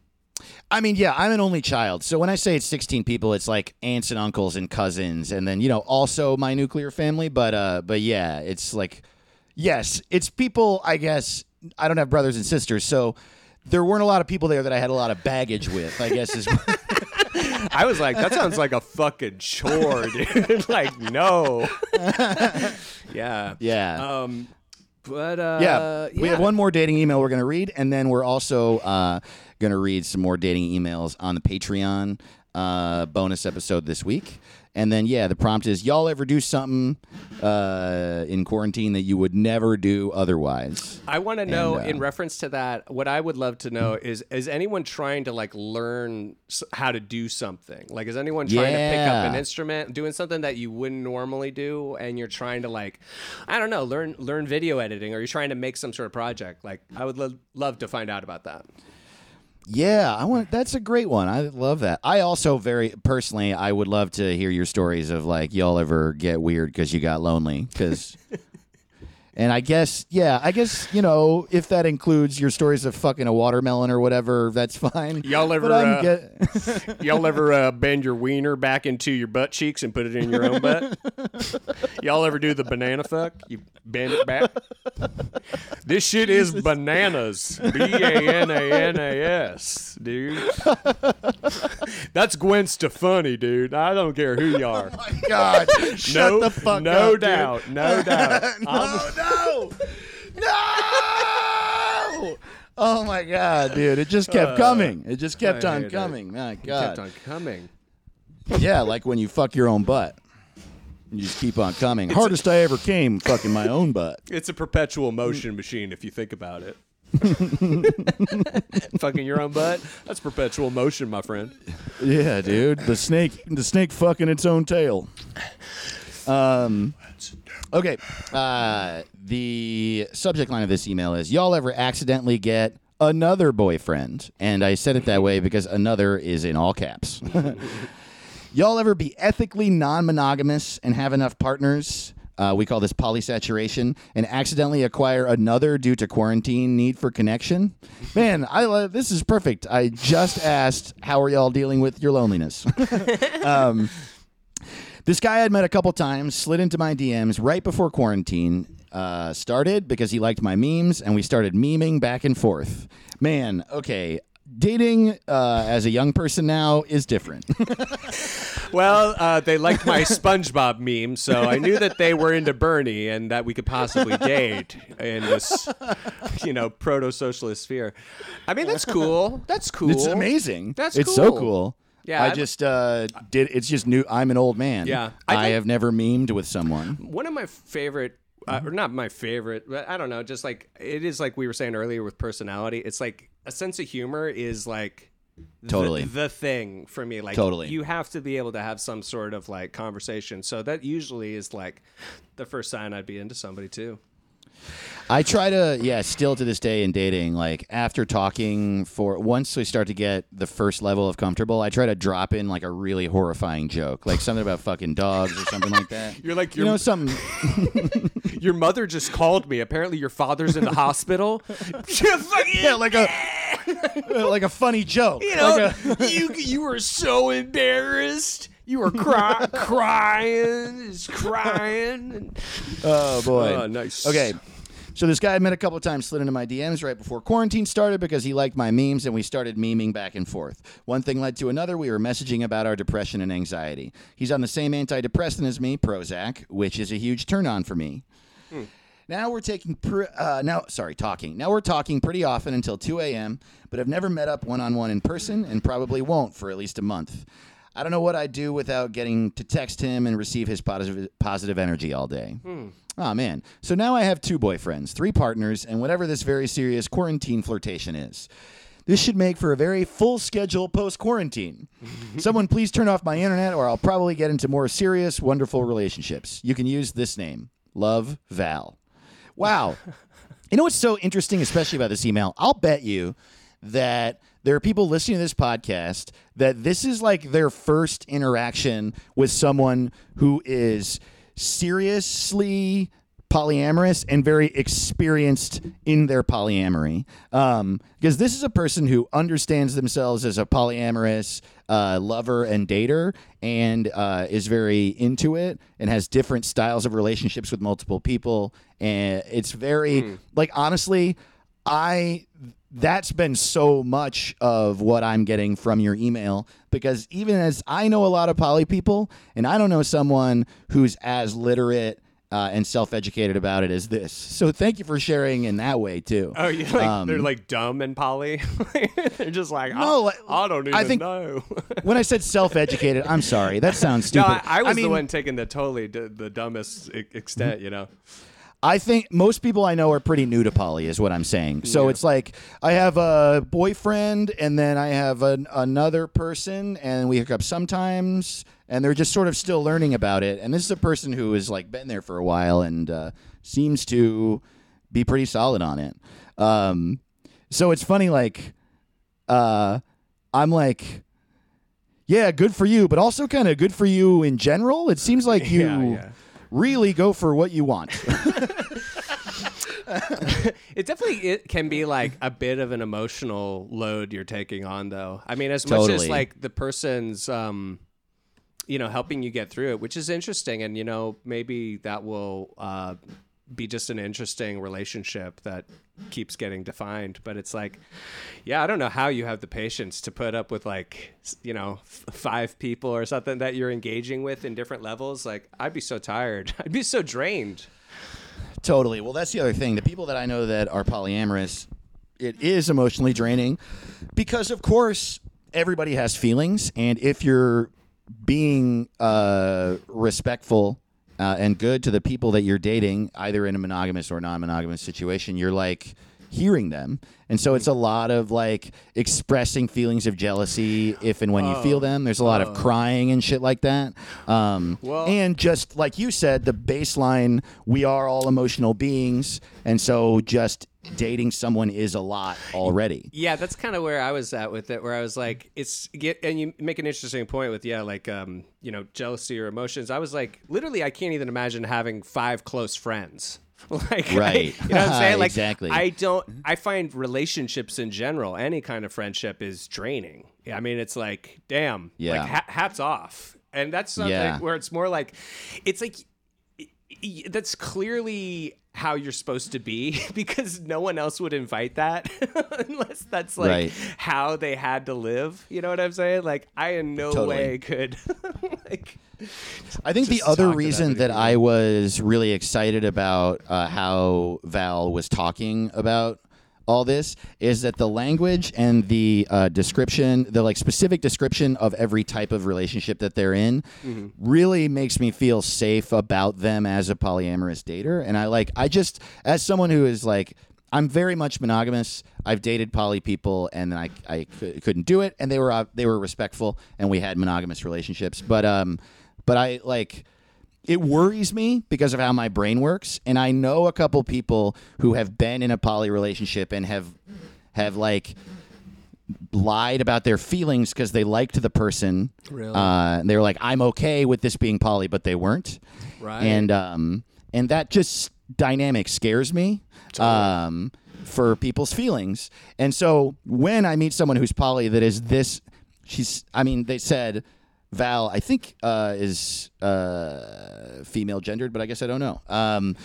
I mean, yeah, I'm an only child. So when I say it's 16 people, it's like aunts and uncles and cousins and then, you know, also my nuclear family, but uh but yeah, it's like yes, it's people, I guess, I don't have brothers and sisters, so there weren't a lot of people there that I had a lot of baggage with, I guess is I was like, that sounds like a fucking chore, dude. like, no. yeah. Yeah. Um, but uh, yeah, we have one more dating email we're going to read, and then we're also uh, going to read some more dating emails on the Patreon uh, bonus episode this week. And then, yeah, the prompt is y'all ever do something uh, in quarantine that you would never do otherwise? I want to know, And, uh, in reference to that, what I would love to know is: is anyone trying to like learn how to do something? Like, is anyone trying to pick up an instrument, doing something that you wouldn't normally do, and you're trying to like, I don't know, learn learn video editing, or you're trying to make some sort of project? Like, I would lo- love to find out about that. Yeah, I want. That's a great one. I love that. I also very personally, I would love to hear your stories of like y'all ever get weird because you got lonely because. And I guess, yeah, I guess you know if that includes your stories of fucking a watermelon or whatever, that's fine. Y'all ever, uh, get- Y'all ever uh, bend your wiener back into your butt cheeks and put it in your own butt? Y'all ever do the banana fuck? You bend it back. This shit is bananas. B A N A N A S, dude. That's Gwen Stefani, dude. I don't care who you are. Oh my God, shut no, the fuck no up, dude. doubt, no doubt. No, no. Oh my god, dude! It just kept coming. It just kept Uh, I on hate it. coming. My God! kept on coming. Yeah, like when you fuck your own butt. You just keep on coming. Hardest I ever came fucking my own butt. It's a perpetual motion machine if you think about it. Fucking your own butt? That's perpetual motion, my friend. Yeah, dude. The snake the snake fucking its own tail. Um Okay. Uh the subject line of this email is y'all ever accidentally get another boyfriend? And I said it that way because another is in all caps. y'all ever be ethically non-monogamous and have enough partners? Uh, we call this polysaturation, and accidentally acquire another due to quarantine need for connection. Man, I love this is perfect. I just asked, how are y'all dealing with your loneliness? um, this guy I'd met a couple times slid into my DMs right before quarantine uh, started because he liked my memes, and we started memeing back and forth. Man, okay. Dating uh, as a young person now is different. Well, uh, they liked my SpongeBob meme, so I knew that they were into Bernie and that we could possibly date in this, you know, proto-socialist sphere. I mean, that's cool. That's cool. It's amazing. That's cool, it's so cool. Yeah, I I've- just uh, did. It's just new. I'm an old man. Yeah. I, I think- have never memed with someone. One of my favorite, uh, Mm-hmm. or not my favorite, but I don't know, just like it is like we were saying earlier with personality. It's like a sense of humor is like the- Totally. the, thing for me. Like Totally. you have to be able to have some sort of like conversation. So that usually is like the first sign I'd be into somebody too. I try to, yeah, still to this day in dating, like after talking for once we start to get the first level of comfortable, I try to drop in like a really horrifying joke, like something about fucking dogs or something like that. You're like you know, something. your mother just called me. Apparently your father's in the hospital. Yeah, like a like a funny joke. You know, Like a- you you were so embarrassed. You were cry, crying, just crying. And, oh boy. Oh, nice. Okay. So this guy I met a couple of times slid into my DMs right before quarantine started because he liked my memes and we started meming back and forth. One thing led to another. We were messaging about our depression and anxiety. He's on the same antidepressant as me, Prozac, which is a huge turn on for me. Now we're taking pr- uh, now sorry talking. Now we're talking pretty often until 2 a.m. But I've never met up one on one in person and probably won't for at least a month. I don't know what I'd do without getting to text him and receive his positive positive energy all day. Oh man. So now I have two boyfriends, three partners, and whatever this very serious quarantine flirtation is. This should make for a very full schedule post quarantine. Someone please turn off my internet or I'll probably get into more serious, wonderful relationships. You can use this name Love Val. Wow. You know what's so interesting, especially about this email? I'll bet you that there are people listening to this podcast that this is like their first interaction with someone who is seriously polyamorous and very experienced in their polyamory. Um, because this is a person who understands themselves as a polyamorous uh, lover and dater and uh, is very into it and has different styles of relationships with multiple people. And it's very, like, honestly, I that's been so much of what I'm getting from your email because even as I know a lot of poly people and I don't know someone who's as literate uh, and self-educated about it as this. So thank you for sharing in that way too. Oh, yeah, like Um, they're like dumb and poly. they're just like, No, I, I don't even I think- know. when I said self-educated, I'm sorry. That sounds no, stupid. I, I was mean, the one taking the totally d- the dumbest e- extent. You know. I think most people I know are pretty new to poly, is what I'm saying. So it's like I have a boyfriend, and then I have an, another person, and we hook up sometimes, and they're just sort of still learning about it. And this is a person who has like been there for a while and uh, seems to be pretty solid on it. Um, so it's funny, like uh, I'm like. Yeah, good for you, but also kind of good for you in general. It seems like you Yeah, yeah. Really go for what you want. It definitely it can be like a bit of an emotional load you're taking on, though. I mean, as much as like the person's, um, you know, helping you get through it, which is interesting, and you know, maybe that will uh, be just an interesting relationship that keeps getting defined. But it's like, yeah, I don't know how you have the patience to put up with like, you know, f- five people or something that you're engaging with in different levels. Like, I'd be so tired. I'd be so drained. Totally. Well, that's the other thing. The people that I know that are polyamorous, it is emotionally draining because, of course, everybody has feelings. And if you're being uh, respectful uh, and good to the people that you're dating, either in a monogamous or non monogamous situation, you're like hearing them. And so it's a lot of like expressing feelings of jealousy if and when you feel them. There's a lot of crying and shit like that. Um, Well- and just like you said, the baseline, we are all emotional beings. And so just dating someone is a lot already. Yeah, that's kind of where I was at with it, where I was like, it's get, and you make an interesting point with yeah, like um, you know, jealousy or emotions. I was like, literally, I can't even imagine having five close friends. Like, I- Right. you know what I'm saying? Like, Exactly. I don't. I find relationships in general, any kind of friendship, is draining. I mean, it's like, damn, Yeah. like ha- hats off, and that's something Yeah. where it's more like, it's like that's clearly how you're supposed to be because no one else would invite that unless that's like Right. how they had to live. You know what I'm saying? Like I in no Totally. way could like I think the other talk to that reason that. I was really excited about uh, how Val was talking about all this is that the language and the uh, description, the like specific description of every type of relationship that they're in, Mm-hmm. really makes me feel safe about them as a polyamorous dater. And I like, I just as someone who is like. I'm very much monogamous. I've dated poly people, and then I, I couldn't do it, and they were uh, they were respectful, and we had monogamous relationships. But um, but I like it worries me because of how my brain works and i know a couple people who have been in a poly relationship and have have like lied about their feelings because they liked the person Really? uh, and they were like i'm okay with this being poly but they weren't Right. and um and that just dynamic scares me um for people's feelings and so when i meet someone who's poly that is this she's i mean they said val i think uh is uh female gendered but i guess i don't know. Um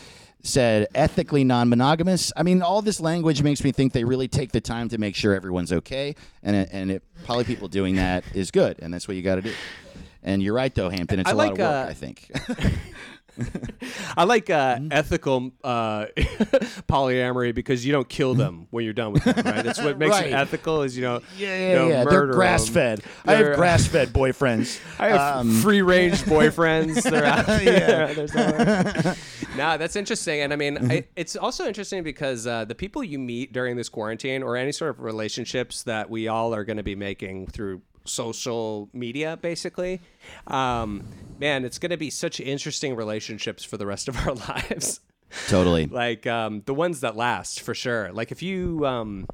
said ethically non-monogamous. I mean all this language makes me think they really take the time to make sure everyone's okay and it, and it, poly people doing that is good and that's what you got to do. And you're right though hampton it's I a lot of work uh, i think I like uh, Mm-hmm. ethical uh, polyamory because you don't kill them when you're done with them, right? That's what makes Right. it ethical. Is you know, Yeah, you yeah, know, yeah. They're grass fed. I have grass fed boyfriends. I have Um, free range boyfriends. They're out there. They're that's interesting. And I mean, Mm-hmm. I, it's also interesting because uh, the people you meet during this quarantine or any sort of relationships that we all are going to be making through social media, basically, um, man, it's going to be such interesting relationships for the rest of our lives. Totally. like um, the ones that last for sure. Like if you, um,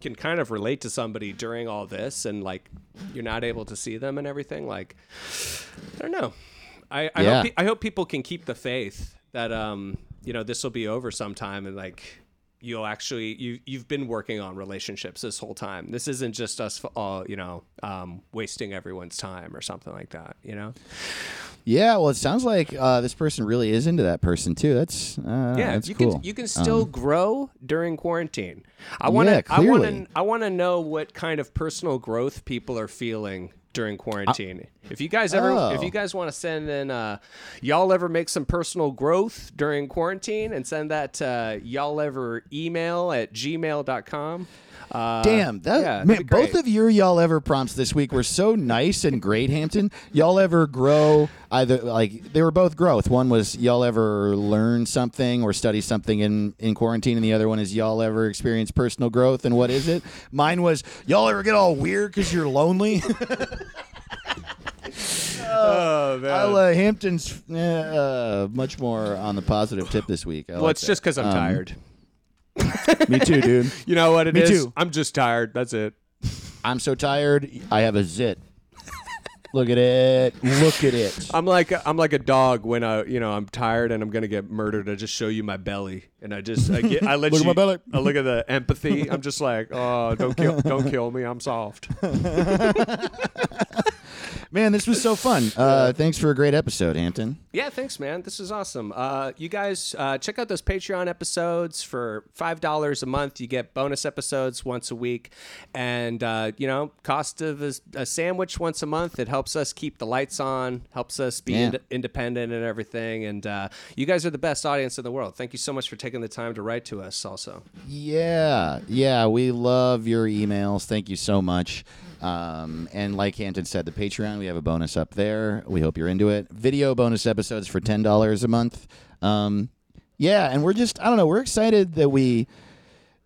can kind of relate to somebody during all this and like you're not able to see them and everything like i don't know i i, Yeah. hope, pe- I hope people can keep the faith that um you know this will be over sometime and like you'll actually you you've been working on relationships this whole time this isn't just us all you know um wasting everyone's time or something like that you know Yeah, well, it sounds like uh, this person really is into that person too. That's uh, yeah that's you cool. can you can still grow during quarantine i want Yeah, to i want to i want to know what kind of personal growth people are feeling during quarantine if you guys ever if Oh. you guys want to send in uh y'all ever make some personal growth during quarantine and send that to y'all ever email at gmail.com uh, Damn, that yeah, man, both of your y'all ever prompts this week were so nice and great, Hampton. Y'all ever grow either like they were both growth. One was y'all ever learn something or study something in in quarantine, and the other one is y'all ever experience personal growth. And what is it? Mine was y'all ever get all weird because you're lonely. oh man I'll, uh, Hampton's uh, uh, much more on the positive tip this week. I well like it's that. just because i'm Um, tired Me too, dude. you know what it me is? too. i'm just tired that's it I'm so tired. I have a zit. Look at it. Look at it. I'm like I'm like a dog when I you know I'm tired and I'm gonna get murdered. I just show you my belly and I just I get I let Look at my belly. I look at the empathy. I'm just like oh don't kill don't kill me. I'm soft. Man, this was so fun. Uh, thanks for a great episode, Hampton. Yeah, thanks, man. This is awesome. Uh, you guys uh, check out those Patreon episodes for five dollars a month. You get bonus episodes once a week, and uh, you know, cost of a, a sandwich once a month. It helps us keep the lights on, helps us be Yeah. ind- independent and everything. And uh, you guys are the best audience in the world. Thank you so much for taking the time to write to us. Also, Yeah, yeah, we love your emails. Thank you so much. Um, and like Hampton said, the Patreon, we have a bonus up there. We hope you're into it. Video bonus episodes for ten dollars a month. Um, yeah, and we're just I don't know, we're excited that we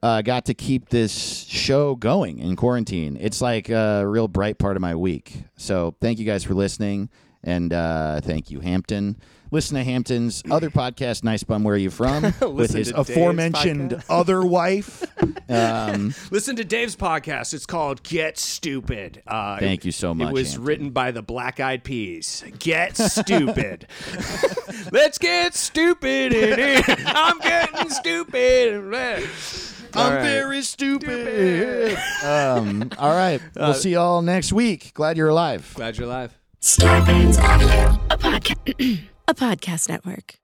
uh, got to keep this show going in quarantine. It's like a real bright part of my week. So thank you guys for listening, and uh, thank you, Hampton. Listen to Hampton's other podcast, Nice Bum, Where Are You From? with his aforementioned podcast. other wife. Um, listen to Dave's podcast. It's called Get Stupid. Uh, Thank you so much, It was Hampton. written by the Black Eyed Peas. Get stupid. Let's get stupid in here. I'm getting stupid. All I'm right. very stupid. um, all right. We'll see y'all next week. Glad you're alive. Glad you're alive. Starburns Audio, a podcast, a podcast network.